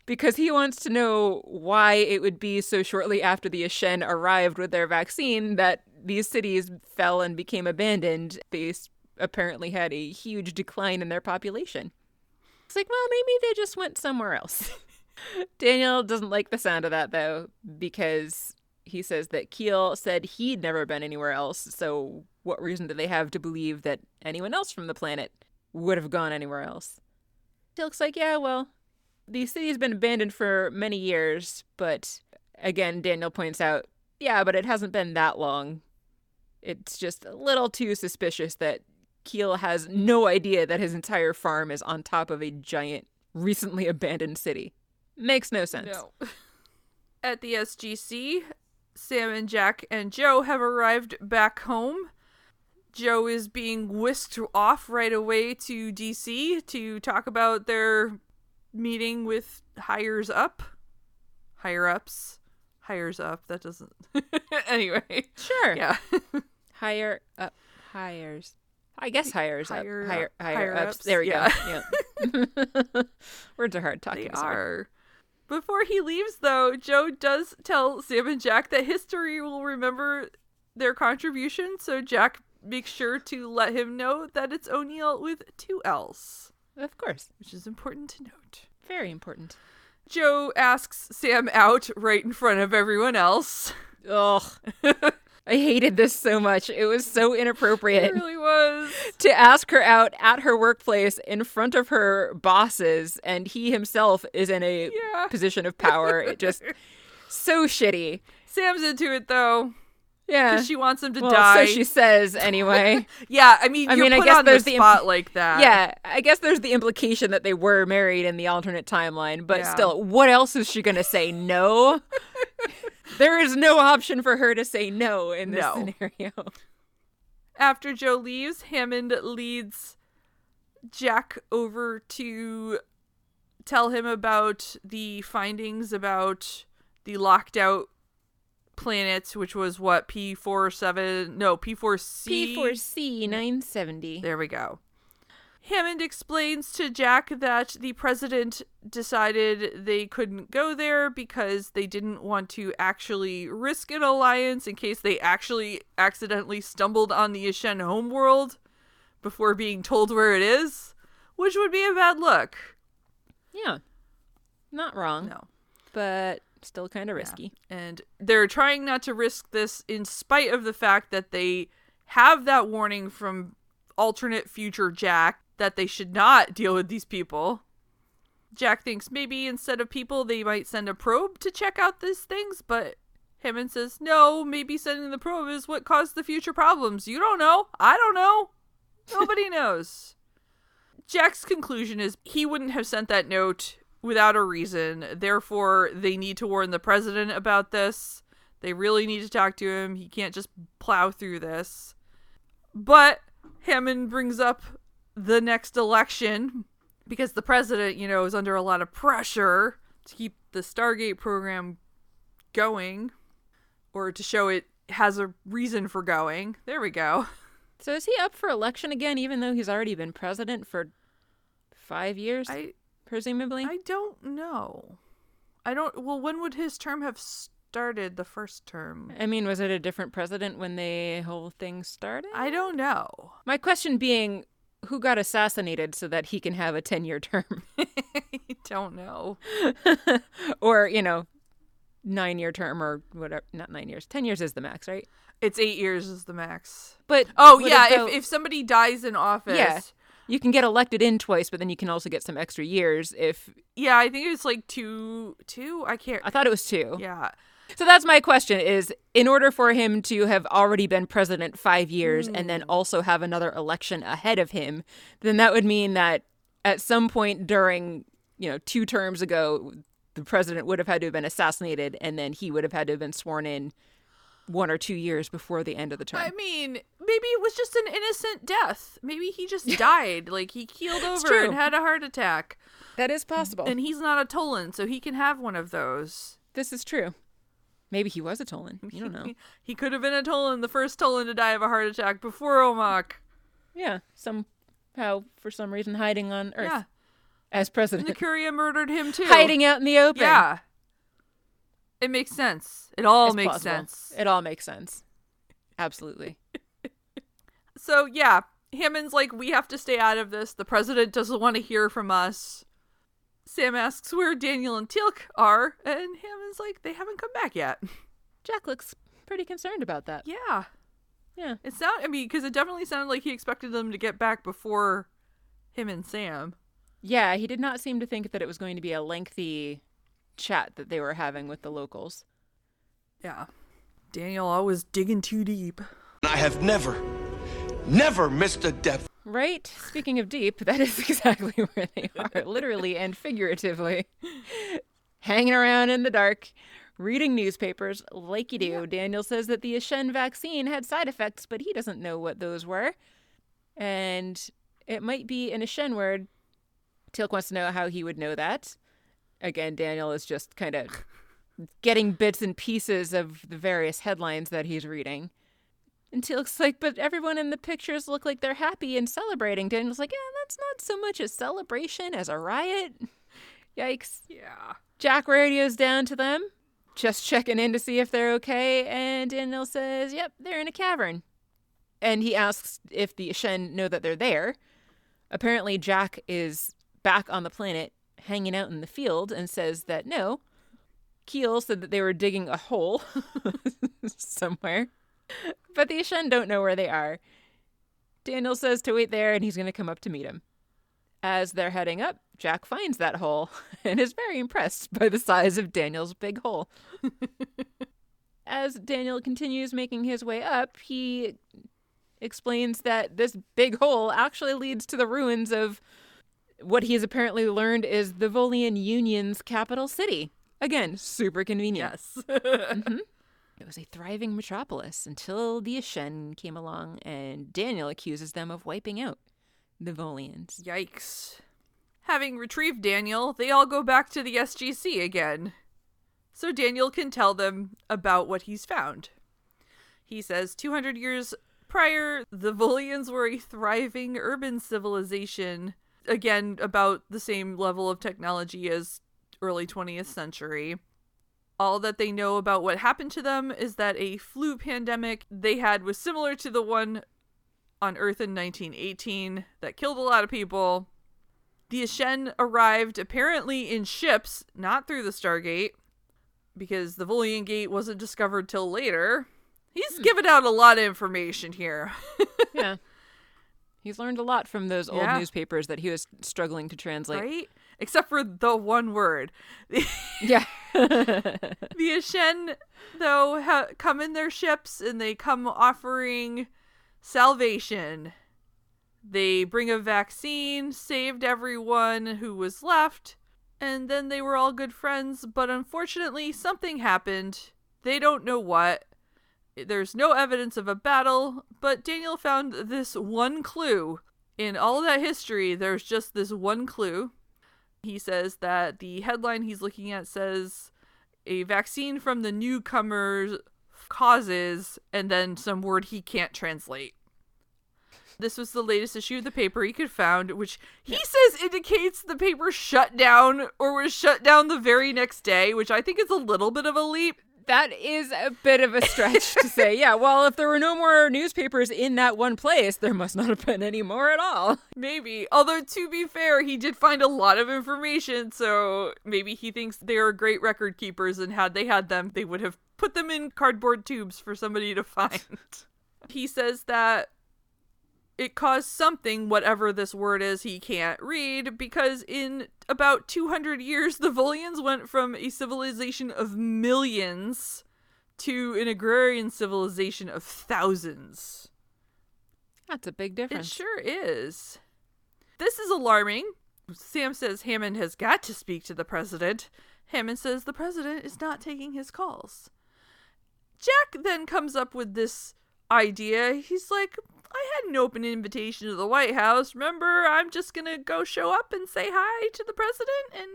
because he wants to know why it would be so shortly after the Aschen arrived with their vaccine that these cities fell and became abandoned. They apparently had a huge decline in their population. It's like, well, maybe they just went somewhere else. Daniel doesn't like the sound of that, though, because he says that Keel said he'd never been anywhere else, so what reason do they have to believe that anyone else from the planet would have gone anywhere else? Teal'c's like, yeah, well, the city's been abandoned for many years, but again, Daniel points out, yeah, but it hasn't been that long. It's just a little too suspicious that Keel has no idea that his entire farm is on top of a giant, recently abandoned city. Makes no sense. No. At the SGC, Sam and Jack and Joe have arrived back home. Joe is being whisked off right away to DC to talk about their meeting with hires up. Higher ups. Hires up. That doesn't. anyway. Sure. Yeah. Higher up, hires. I guess hires Higher up. Higher, higher, higher ups. ups, There we yeah. go. Yeah. Words are hard talking. They sorry. are. Before he leaves, though, Joe does tell Sam and Jack that history will remember their contribution, so Jack makes sure to let him know that it's O'Neill with two L's, Of course. which is important to note. Very important. Joe asks Sam out right in front of everyone else. Ugh. I hated this so much. It was so inappropriate. It really was. to ask her out at her workplace in front of her bosses, and he himself is in a Yeah. position of power. It just so shitty. Sam's into it, though. Yeah. because she wants him to well, die. so she says anyway. yeah, I mean, I you're mean, I guess on the there's the imp- spot like that. yeah, I guess there's the implication that they were married in the alternate timeline, but Yeah. still, what else is she gonna say? No. there is no option for her to say no in this No. scenario. After Joe leaves, Hammond leads Jack over to tell him about the findings about the locked out planet, which was what P four seven no P4C P4C 970. There we go. Hammond explains to Jack that the president decided they couldn't go there because they didn't want to actually risk an alliance in case they actually accidentally stumbled on the Aschen homeworld before being told where it is, which would be a bad look. Yeah. Not wrong, No. but still kind of risky. And they're trying not to risk this in spite of the fact that they have that warning from alternate future Jack that they should not deal with these people. Jack thinks maybe instead of people, they might send a probe to check out these things, but Hammond says, no, maybe sending the probe is what caused the future problems. You don't know. I don't know. Nobody knows. Jack's conclusion is he wouldn't have sent that note without a reason. Therefore, they need to warn the president about this. They really need to talk to him. He can't just plow through this. But Hammond brings up the next election because the president, you know, is under a lot of pressure to keep the Stargate program going or to show it has a reason for going. There we go. So is he up for election again, even though he's already been president for five years, I presumably? I don't know. I don't. Well, when would his term have started? The first term. I mean, was it a different president when the whole thing started? I don't know. My question being, who got assassinated so that he can have a 10 year term? I don't know. or, you know, nine year term or whatever. Not nine years. 10 years is the max, right? It's eight years is the max. But Oh yeah, about- if if somebody dies in office. Yeah. You can get elected in twice, but then you can also get some extra years if Yeah, I think it was like two. Two. I can't. I thought it was two. Yeah. So that's my question is in order for him to have already been president 5 years and Hmm. then also have another election ahead of him, then that would mean that at some point during, you know, two terms ago the president would have had to have been assassinated and then he would have had to have been sworn in one or two years before the end of the term. I mean, maybe it was just an innocent death. Maybe he just died. Like he keeled over and had a heart attack. that is possible. And he's not a Tollan, so he can have one of those. this is true. Maybe he was a Tollan. You don't know. He, could have been a Tollan, the first Tollan to die of a heart attack before Omoc. yeah, somehow for some reason hiding on Earth Yeah. as And president. the Curia murdered him too. hiding out in the open. Yeah. It makes sense. It all It's makes plausible. sense. It all makes sense. Absolutely. So yeah, Hammond's like, we have to stay out of this. The president doesn't want to hear from us. Sam asks where Daniel and Teal'c are, and Hammond's like, they haven't come back yet. Jack looks pretty concerned about that. Yeah, Yeah. it sound. I mean, because it definitely sounded like he expected them to get back before him and Sam. Yeah, he did not seem to think that it was going to be a lengthy chat that they were having with the locals. Yeah, Daniel always digging too deep. I have never, never missed a death. Right? Speaking of deep, that is exactly where they are, literally and figuratively. Hanging around in the dark, reading newspapers like you do. Daniel says that the Aschen vaccine had side effects, but he doesn't know what those were. And it might be an Aschen word. Teal'c wants to know how he would know that. Again, Daniel is just kind of getting bits and pieces of the various headlines that he's reading. And he looks like, but everyone in the pictures look like they're happy and celebrating. Daniel's like, yeah, that's not so much a celebration as a riot. Yikes. Yeah. Jack radios down to them, just checking in to see if they're okay. And Daniel says, yep, they're in a cavern. And he asks if the Aschen know that they're there. Apparently, Jack is back on the planet hanging out in the field and says that no. Keel said that they were digging a hole somewhere. But the Aschen don't know where they are. Daniel says to wait there and he's going to come up to meet him. As they're heading up, Jack finds that hole and is very impressed by the size of Daniel's big hole. as Daniel continues making his way up, he explains that this big hole actually leads to the ruins of what he has apparently learned is the Volian Union's capital city. Again, super convenient. Yes. Mm-hmm. It was a thriving metropolis until the Aschen came along and Daniel accuses them of wiping out the Volians. Yikes. Having retrieved Daniel, they all go back to the SGC again. So Daniel can tell them about what he's found. He says 200 years prior, the Volians were a thriving urban civilization, again, about the same level of technology as early 20th century. All that they know about what happened to them is that a flu pandemic they had was similar to the one on Earth in 1918 that killed a lot of people. The Aschen arrived apparently in ships, not through the Stargate, because the Volian Gate wasn't discovered till later. He's hmm. given out a lot of information here. yeah. He's learned a lot from those old Yeah. newspapers that he was struggling to translate. right? Except for the one word. Yeah. The Aschen, though, ha- come in their ships and they come offering salvation. They bring a vaccine, saved everyone who was left, and then they were all good friends. But unfortunately, something happened. They don't know what. There's no evidence of a battle, but Daniel found this one clue. In all that history, there's just this one clue. He says that the headline he's looking at says a vaccine from the newcomers causes, and then some word he can't translate. This was the latest issue of the paper he could found, which he says indicates the paper shut down or was shut down the very next day, which I think is a little bit of a leap. That is a bit of a stretch to say. Yeah, well, if there were no more newspapers in that one place, there must not have been any more at all. Maybe. Although, to be fair, he did find a lot of information, so maybe he thinks they are great record keepers, and had they had them, they would have put them in cardboard tubes for somebody to find. he says that it caused something, whatever this word is, he can't read, because in about 200 years, the Volians went from a civilization of millions to an agrarian civilization of thousands. That's a big difference. It sure is. This is alarming. Sam says Hammond has got to speak to the president. Hammond says the president is not taking his calls. Jack then comes up with this idea. He's like, I had an open invitation to the White House. Remember, I'm just going to go show up and say hi to the president and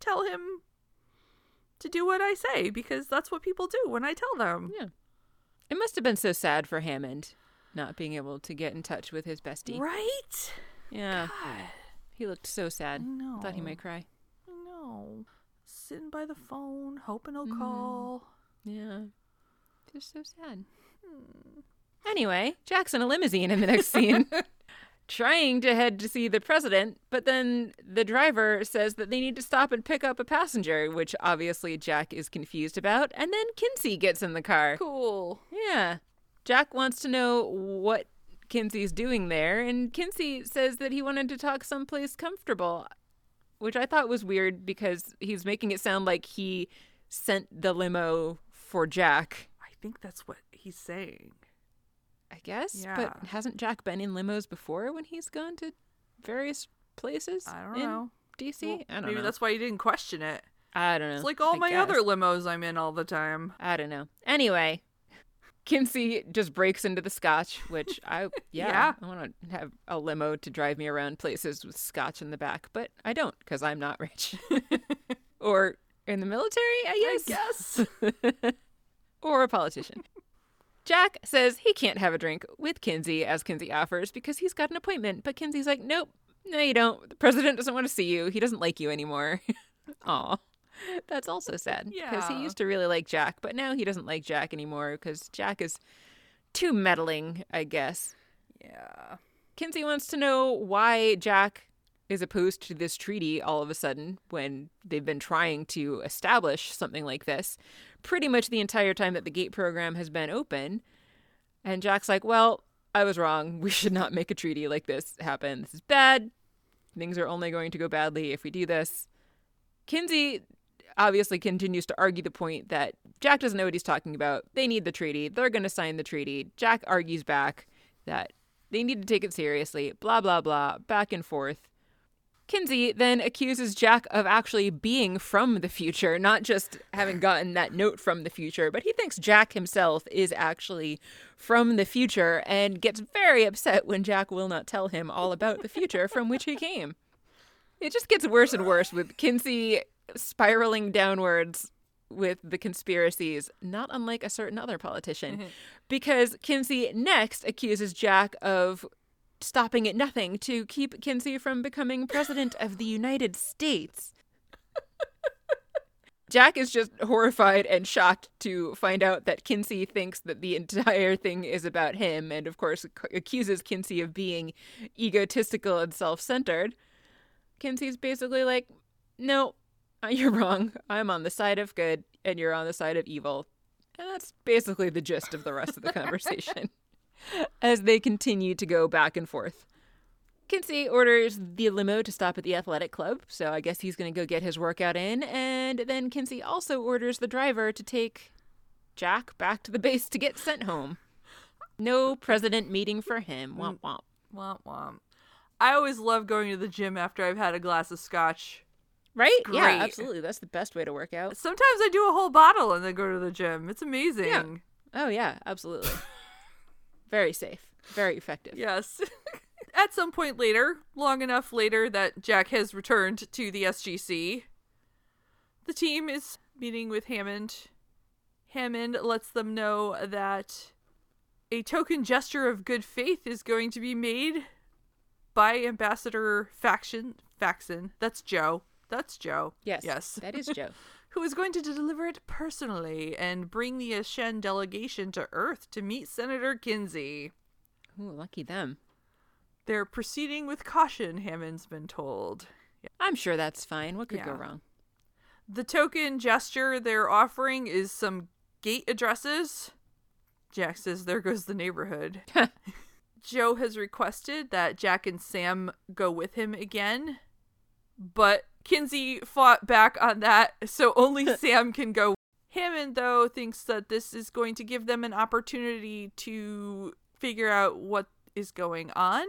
tell him to do what I say because that's what people do when I tell them. Yeah. It must have been so sad for Hammond not being able to get in touch with his bestie. Right? Yeah. God. He looked so sad. I Thought he might cry. No. Sitting by the phone, hoping he'll Mm. call. Yeah. Just so sad. Anyway, Jack's in a limousine in the next scene, trying to head to see the president, but then the driver says that they need to stop and pick up a passenger, which obviously Jack is confused about. And then Kinsey gets in the car. Cool. Yeah. Jack wants to know what Kinsey's doing there, and Kinsey says that he wanted to talk someplace comfortable, which I thought was weird because he's making it sound like he sent the limo for Jack, I think that's what he's saying. I guess. Yeah. But hasn't Jack been in limos before when he's gone to various places? I don't in know. DC? Well, I don't maybe know. that's why he didn't question it. I don't know. It's like all I my guess. other limos I'm in all the time. I don't know. Anyway, Kinsey just breaks into the scotch, which I yeah, Yeah. I want to have a limo to drive me around places with scotch in the back, but I don't because I'm not rich. or in the military, I guess. guess. or a politician. Jack says he can't have a drink with Kinsey as Kinsey offers because he's got an appointment, but Kinsey's like, "Nope, no, you don't. The president doesn't want to see you. He doesn't like you anymore." Aw. That's also sad because he used to really like Jack, but now he doesn't like Jack anymore because Jack is too meddling, I guess. yeah. Kinsey wants to know why Jack is opposed to this treaty all of a sudden when they've been trying to establish something like this pretty much the entire time that the gate program has been open. And Jack's like, Well, I was wrong. We should not make a treaty like this happen. This is bad. Things are only going to go badly if we do this. Kinsey obviously continues to argue the point that Jack doesn't know what he's talking about. They need the treaty. They're going to sign the treaty. Jack argues back that they need to take it seriously. Blah, blah, blah. Back and forth. Kinsey then accuses Jack of actually being from the future, not just having gotten that note from the future, but he thinks Jack himself is actually from the future and gets very upset when Jack will not tell him all about the future from which he came. It just gets worse and worse with Kinsey spiraling downwards with the conspiracies, not unlike a certain other politician. Mm-hmm. Because Kinsey next accuses Jack of stopping at nothing to keep Kinsey from becoming president of the United States. Jack is just horrified and shocked to find out that Kinsey thinks that the entire thing is about him, and of course, ac- accuses Kinsey of being egotistical and self centered. Kinsey's basically like, No, you're wrong. I'm on the side of good, and you're on the side of evil. And that's basically the gist of the rest of the conversation as they continue to go back and forth. Kinsey orders the limo to stop at the athletic club, so I guess he's going to go get his workout in. And then Kinsey also orders the driver to take Jack back to the base to get sent home. No president meeting for him. Womp mm. womp. Womp womp. I always love going to the gym after I've had a glass of scotch. Right? Yeah, absolutely. That's the best way to work out. Sometimes I do a whole bottle and then go to the gym. It's amazing. Yeah. Oh, yeah, absolutely. Very safe. Very effective. Yes. At some point later, long enough later that Jack has returned to the SGC, the team is meeting with Hammond. Hammond lets them know that a token gesture of good faith is going to be made by Ambassador Faction Faxon. That's Joe. That's Joe. Yes. Yes. That is Joe. who is going to deliver it personally and bring the Aschen delegation to Earth to meet Senator Kinsey. Ooh, lucky them. They're proceeding with caution, Hammond's been told. I'm sure that's fine. What could go wrong? The token gesture they're offering is some gate addresses. Jack says, There goes the neighborhood. Joe has requested that Jack and Sam go with him again, but Kinsey fought back on that, so only Sam can go. Hammond, though, thinks that this is going to give them an opportunity to figure out what is going on.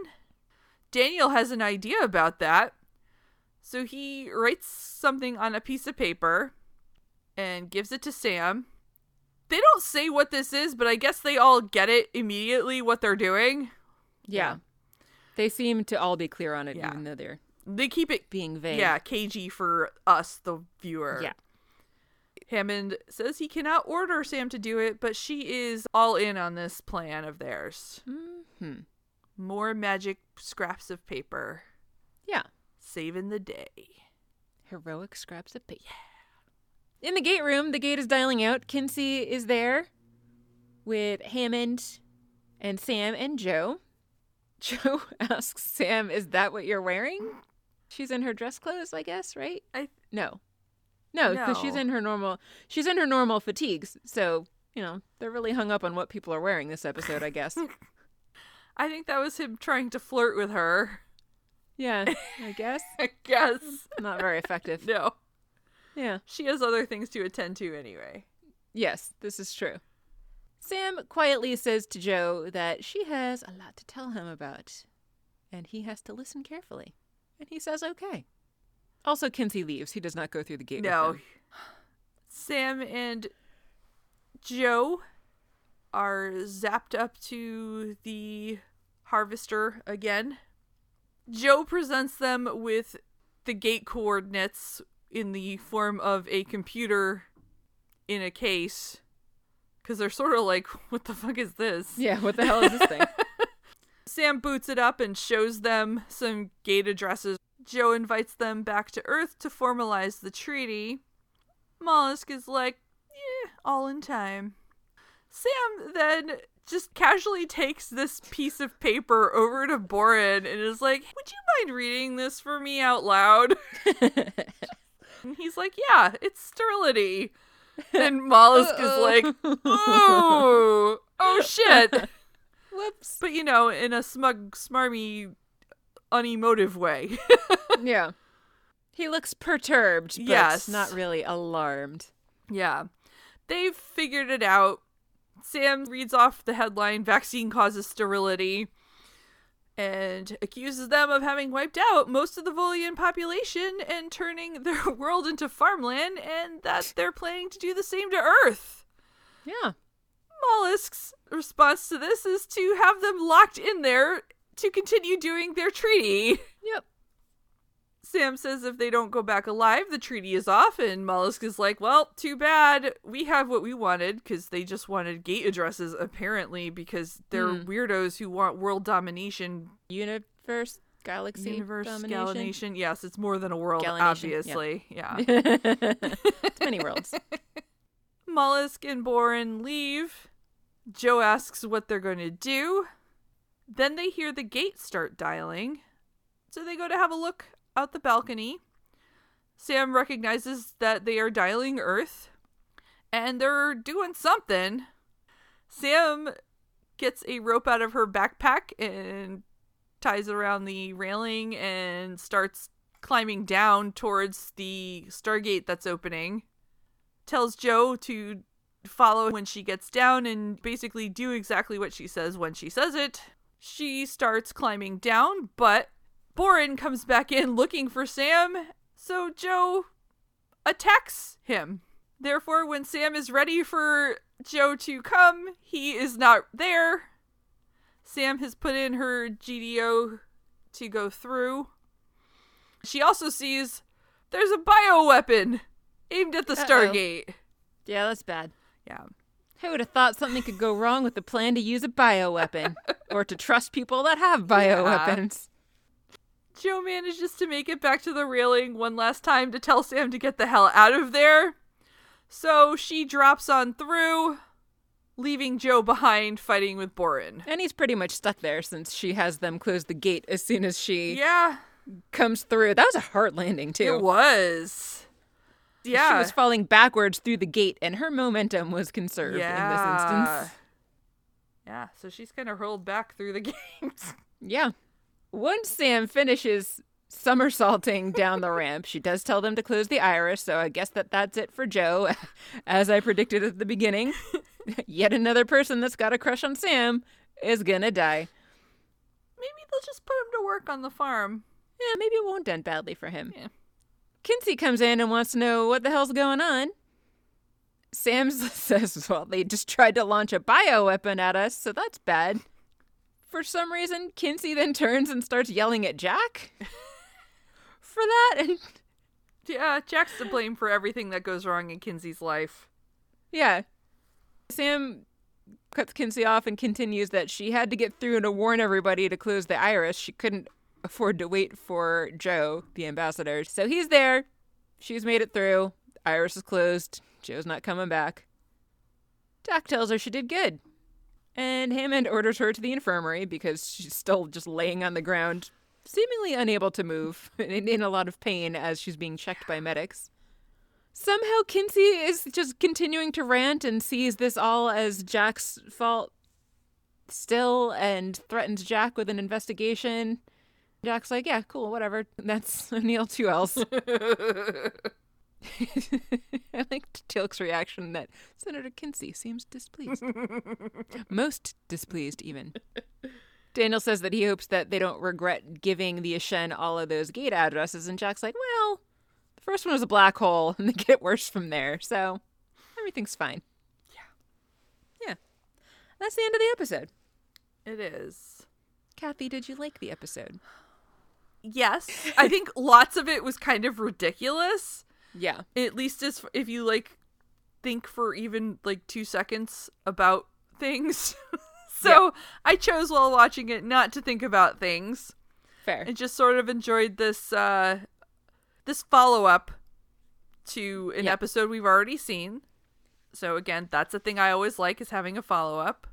Daniel has an idea about that, so he writes something on a piece of paper and gives it to Sam. They don't say what this is, but I guess they all get it immediately what they're doing. Yeah. They seem to all be clear on it, Yeah. even though they're They keep it being vague. yeah, cagey for us, the viewer. Yeah. Hammond says he cannot order Sam to do it, but she is all in on this plan of theirs. hmm More magic scraps of paper, Yeah. saving the day. Heroic scraps of paper. Yeah. In the gate room, the gate is dialing out. Kinsey is there with Hammond and Sam and Joe. Joe asks Sam, "Is that what you're wearing?" She's in her dress clothes, I guess, right? I No, no, because she's in her normal. She's in her normal fatigues. So you know they're really hung up on what people are wearing this episode, I guess. I think that was him trying to flirt with her. yeah, I guess I guess. not very effective. No. Yeah. She has other things to attend to anyway. Yes, this is true. Sam quietly says to Joe that she has a lot to tell him about, and he has to listen carefully. And he says, okay. Also, Kinsey leaves. He does not go through the gate. No. Sam and Joe are zapped up to the harvester again. Joe presents them with the gate coordinates in the form of a computer in a case. Because they're sort of like, what the fuck is this? Yeah, what the hell is this thing? Sam boots it up and shows them some gate addresses. Joe invites them back to Earth to formalize the treaty. Mollusk is like, eh, all in time. Sam then just casually takes this piece of paper over to Borin and is like, Would you mind reading this for me out loud? and he's like, Yeah, it's sterility. And Mollusk is like, Oh, oh shit. Whoops. But you know, in a smug, smarmy, unemotive way. Yeah. He looks perturbed, but Yes. not really alarmed. Yeah. They've figured it out. Sam reads off the headline Vaccine causes sterility and accuses them of having wiped out most of the Volian population and turning their world into farmland, and that they're planning to do the same to Earth. Yeah. Mollusk's response to this is to have them locked in there to continue doing their treaty. Yep. Sam says if they don't go back alive, the treaty is off, and Mollusk is like, well, too bad. We have what we wanted, because they just wanted gate addresses, apparently, because they're Hmm. weirdos who want world domination, Universe, galaxy, universe, domination. galination. Yes, it's more than a world, Galination, obviously. Yeah. it's many worlds. Mollusk and Borin leave. Joe asks what they're going to do. Then they hear the gate start dialing. So they go to have a look out the balcony. Sam recognizes that they are dialing Earth and they're doing something. Sam gets a rope out of her backpack and ties it around the railing and starts climbing down towards the Stargate that's opening tells Joe to follow when she gets down and basically do exactly what she says when she says it. She starts climbing down, but Borin comes back in looking for Sam, so Joe attacks him. Therefore, when Sam is ready for Joe to come, he is not there. Sam has put in her GDO to go through. She also sees there's a bioweapon aimed at the Uh-oh. Stargate. Yeah, that's bad. Yeah. Who would have thought something could go wrong with the plan to use a bioweapon or to trust people that have bioweapons? Joe manages to make it back to the railing one last time to tell Sam to get the hell out of there. So she drops on through, leaving Joe behind fighting with Borin. And he's pretty much stuck there since she has them close the gate as soon as she Yeah, comes through. That was a hard landing, too. it was. Yeah. She was falling backwards through the gate, and her momentum was conserved yeah. in this instance. Yeah, so she's kind of hurled back through the games. Yeah. Once Sam finishes somersaulting down the ramp, she does tell them to close the iris, so I guess that that's it for Joe. As I predicted at the beginning, yet another person that's got a crush on Sam is gonna die. Maybe they'll just put him to work on the farm. Yeah, maybe it won't end badly for him. Yeah. Kinsey comes in and wants to know what the hell's going on. Sam says, well, they just tried to launch a bioweapon at us, so that's bad. For some reason, Kinsey then turns and starts yelling at Jack for that. And Yeah, Jack's to blame for everything that goes wrong in Kinsey's life. yeah, Sam cuts Kinsey off and continues that she had to get through to warn everybody to close the iris. She couldn't afford to wait for Joe, the ambassador. So he's there. She's made it through. Iris is closed. Joe's not coming back. Jack tells her she did good. And Hammond orders her to the infirmary because she's still just laying on the ground, seemingly unable to move, and in a lot of pain as she's being checked by medics. Somehow Kinsey is just continuing to rant and sees this all as Jack's fault still and threatens Jack with an investigation. Jack's like, yeah, cool, whatever. That's Neil two L's. I liked Teal'c's reaction that Senator Kinsey seems displeased. Most displeased, even. Daniel says that he hopes that they don't regret giving the Aschen all of those gate addresses, and Jack's like, well, the first one was a black hole, and they get worse from there, so everything's fine. Yeah. Yeah. That's the end of the episode. It is. Kathy, did you like the episode? Yes, I think lots of it was kind of ridiculous. Yeah. At least as if you like think for even like 2 seconds about things. so, I chose while watching it not to think about things Fair. and just sort of enjoyed this uh this follow-up to an Yeah. episode we've already seen. So again, that's a thing I always like is having a follow-up.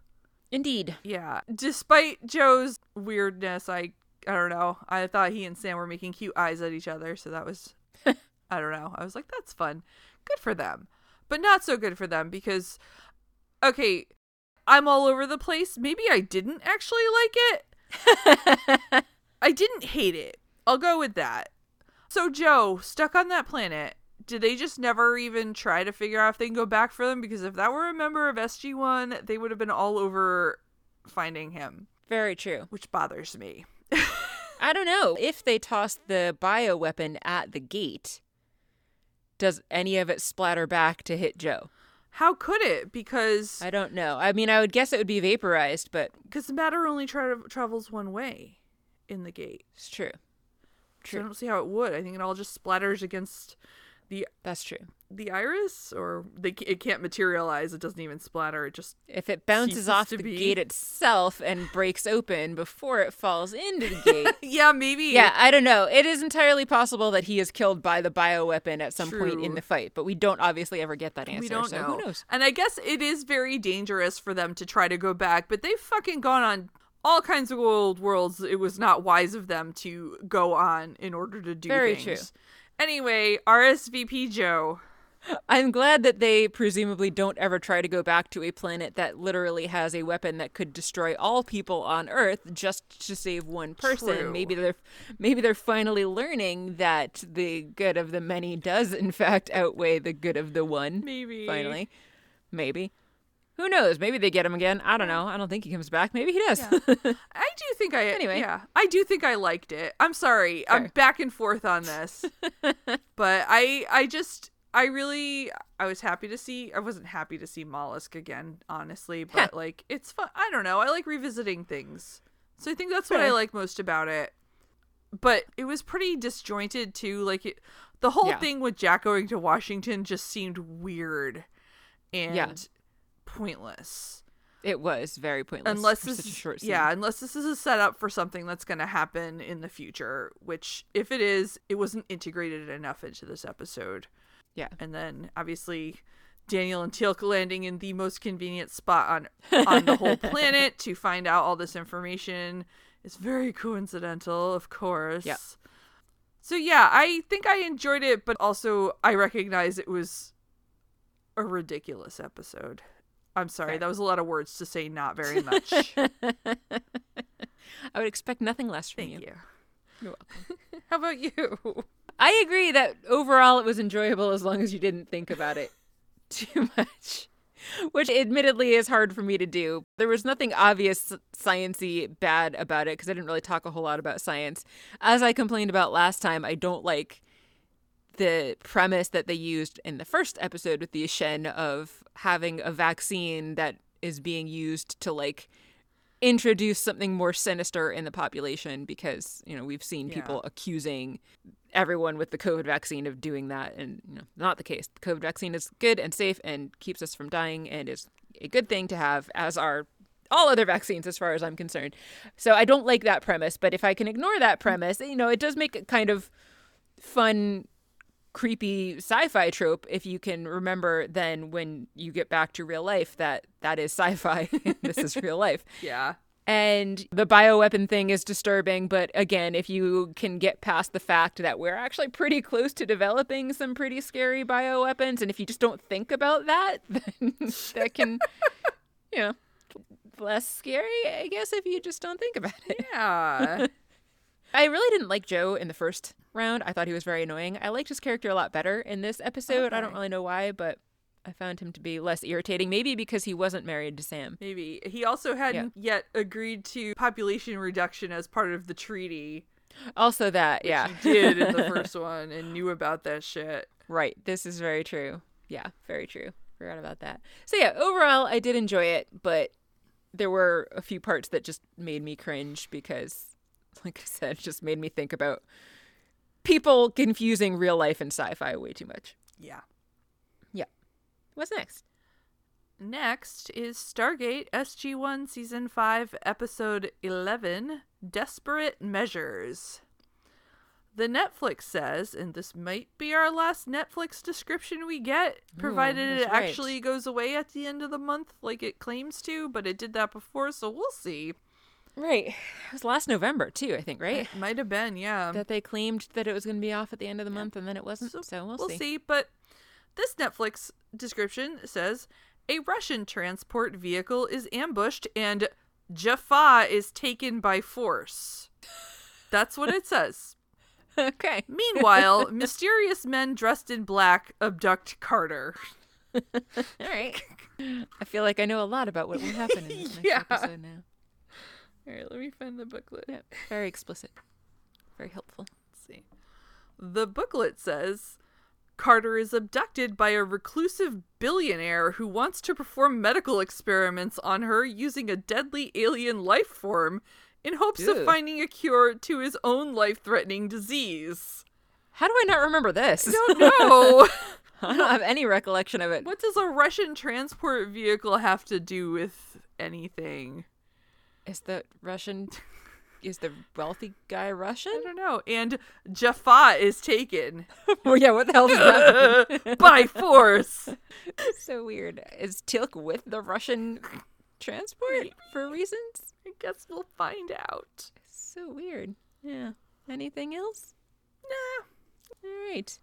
Indeed. Yeah. Despite Joe's weirdness, I I don't know. I thought he and Sam were making cute eyes at each other, so that was I don't know. I was like, that's fun. Good for them. But not so good for them because okay, I'm all over the place. Maybe I didn't actually like it. I didn't hate it. I'll go with that. So Joe, stuck on that planet, did they just never even try to figure out if they can go back for them? Because if that were a member of SG1, they would have been all over finding him, Very true. which bothers me. I don't know. If they toss the bioweapon at the gate, does any of it splatter back to hit Joe? How could it? Because I don't know. I mean, I would guess it would be vaporized, but because the matter only tra- travels one way in the gate. it's true. So I don't see how it would. I think it all just splatters against the That's true. the iris, or they it can't materialize. It doesn't even splatter. It just If it bounces off the be. gate itself and breaks open before it falls into the gate. yeah, maybe yeah, I don't know. It is entirely possible that he is killed by the bioweapon at some point in the fight, but we don't obviously ever get that answer. We don't so know. who knows? And I guess it is very dangerous for them to try to go back, but they've fucking gone on all kinds of old worlds. It was not wise of them to go on in order to do Very things. true. Anyway, RSVP Joe. I'm glad that they presumably don't ever try to go back to a planet that literally has a weapon that could destroy all people on Earth just to save one person. True. Maybe they're maybe they're finally learning that the good of the many does in fact outweigh the good of the one. Maybe. Finally. Maybe. Who knows? Maybe they get him again. I don't know. I don't think he comes back. Maybe he does. I do think I Anyway. yeah, I do think I liked it. I'm sorry. I'm back and forth on this. but I I just I really I was happy to see I wasn't happy to see Mollusk again, honestly, but like it's fun. I don't know. I like revisiting things. So I think that's what I like most about it. But it was pretty disjointed too. Like it, the whole Yeah. thing with Jack going to Washington just seemed weird and Yeah. Pointless It was very pointless. unless this such a is- short scene. yeah unless this is a setup for something that's going to happen in the future which if it is it wasn't integrated enough into this episode Yeah. and then obviously daniel and teal'c landing in the most convenient spot on on the whole planet to find out all this information is very coincidental of course Yeah. so yeah i think i enjoyed it but also i recognize it was a ridiculous episode i'm sorry that was a lot of words to say not very much I would expect nothing less from Thank you. You're welcome. How about you? I agree that overall it was enjoyable as long as you didn't think about it too much. Which admittedly is hard for me to do. There was nothing obvious sciency bad about it because I didn't really talk a whole lot about science. As I complained about last time, I don't like the premise that they used in the first episode with the Aschen of having a vaccine that is being used to like introduce something more sinister in the population because you know we've seen people accusing everyone with the covid vaccine of doing that and you know not the case. The covid vaccine is good and safe and keeps us from dying and is a good thing to have as are all other vaccines as far as i'm concerned. So i don't like that premise but if i can ignore that premise you know it does make it kind of fun creepy sci-fi trope if you can remember then when you get back to real life that that is sci-fi this is real life Yeah. and the bioweapon thing is disturbing but again if you can get past the fact that we're actually pretty close to developing some pretty scary bioweapons and if you just don't think about that then that can you know less scary i guess if you just don't think about it Yeah. I really didn't like Joe in the first round. I thought he was very annoying. I liked his character a lot better in this episode. I don't really know why, but I found him to be less irritating. Maybe because he wasn't married to Sam. Maybe. He also hadn't yet agreed to population reduction as part of the treaty. Also, that, yeah. He did in the first one and knew about that shit. right. This is very true. Yeah, very true. Forgot about that. So, yeah, overall, I did enjoy it, but there were a few parts that just made me cringe because, like I said, just made me think about people confusing real life and sci fi way too much. Yeah. Yeah. What's next? Next is Stargate SG1 Season 5, Episode 11 Desperate Measures. The Netflix says, and this might be our last Netflix description we get, hmm, provided it that's right. actually goes away at the end of the month like it claims to, but it did that before, so we'll see. Right. It was last November, too, I think, right? It might have been, yeah. that they claimed that it was going to be off at the end of the month and then it wasn't. So, we'll, we'll see. see. But this Netflix description says a Russian transport vehicle is ambushed and Jaffa is taken by force. That's what it says. okay. Meanwhile, mysterious men dressed in black abduct Carter. All right. I feel like I know a lot about what will happen in this next Yeah. episode now. All right, let me find the booklet. Yep. Very explicit. Very helpful. Let's see. The booklet says Carter is abducted by a reclusive billionaire who wants to perform medical experiments on her using a deadly alien life form in hopes Ew. of finding a cure to his own life threatening disease. How do I not remember this? I don't know. I don't have any recollection of it. what does a Russian transport vehicle have to do with anything? Is the Russian? Is the wealthy guy Russian? I don't know. And Jaffa is taken oh yeah, what the hell does that by force. so weird. Is Teal'c with the Russian transport for reasons? I guess we'll find out. So weird. Yeah. Anything else? Nah. All right.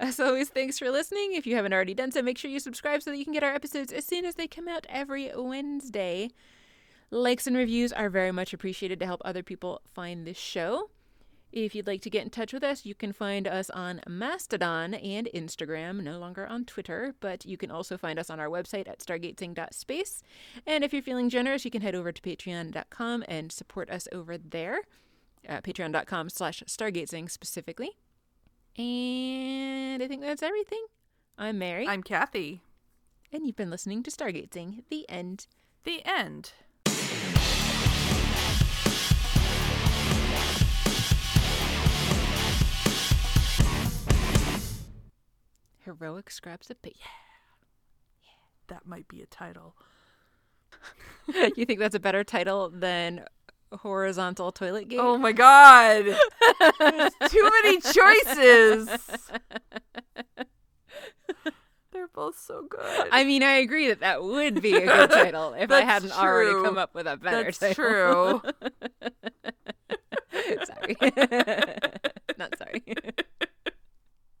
As always, thanks for listening. If you haven't already done so, make sure you subscribe so that you can get our episodes as soon as they come out every Wednesday. Likes and reviews are very much appreciated to help other people find this show. If you'd like to get in touch with us, you can find us on Mastodon and Instagram, no longer on Twitter, but you can also find us on our website at stargatesing.space. And if you're feeling generous, you can head over to patreon.com and support us over there, uh, patreon.com slash stargatesing specifically. And I think that's everything. I'm Mary, I'm Kathy. and you've been listening to Stargatesing, the end. The end. Heroic scraps of paper. Yeah. yeah. That might be a title. you think that's a better title than Horizontal Toilet Gate? Oh my god! There's too many choices! They're both so good. I mean, I agree that that would be a good title if I hadn't already come up with a better That's title. true. sorry. Not sorry.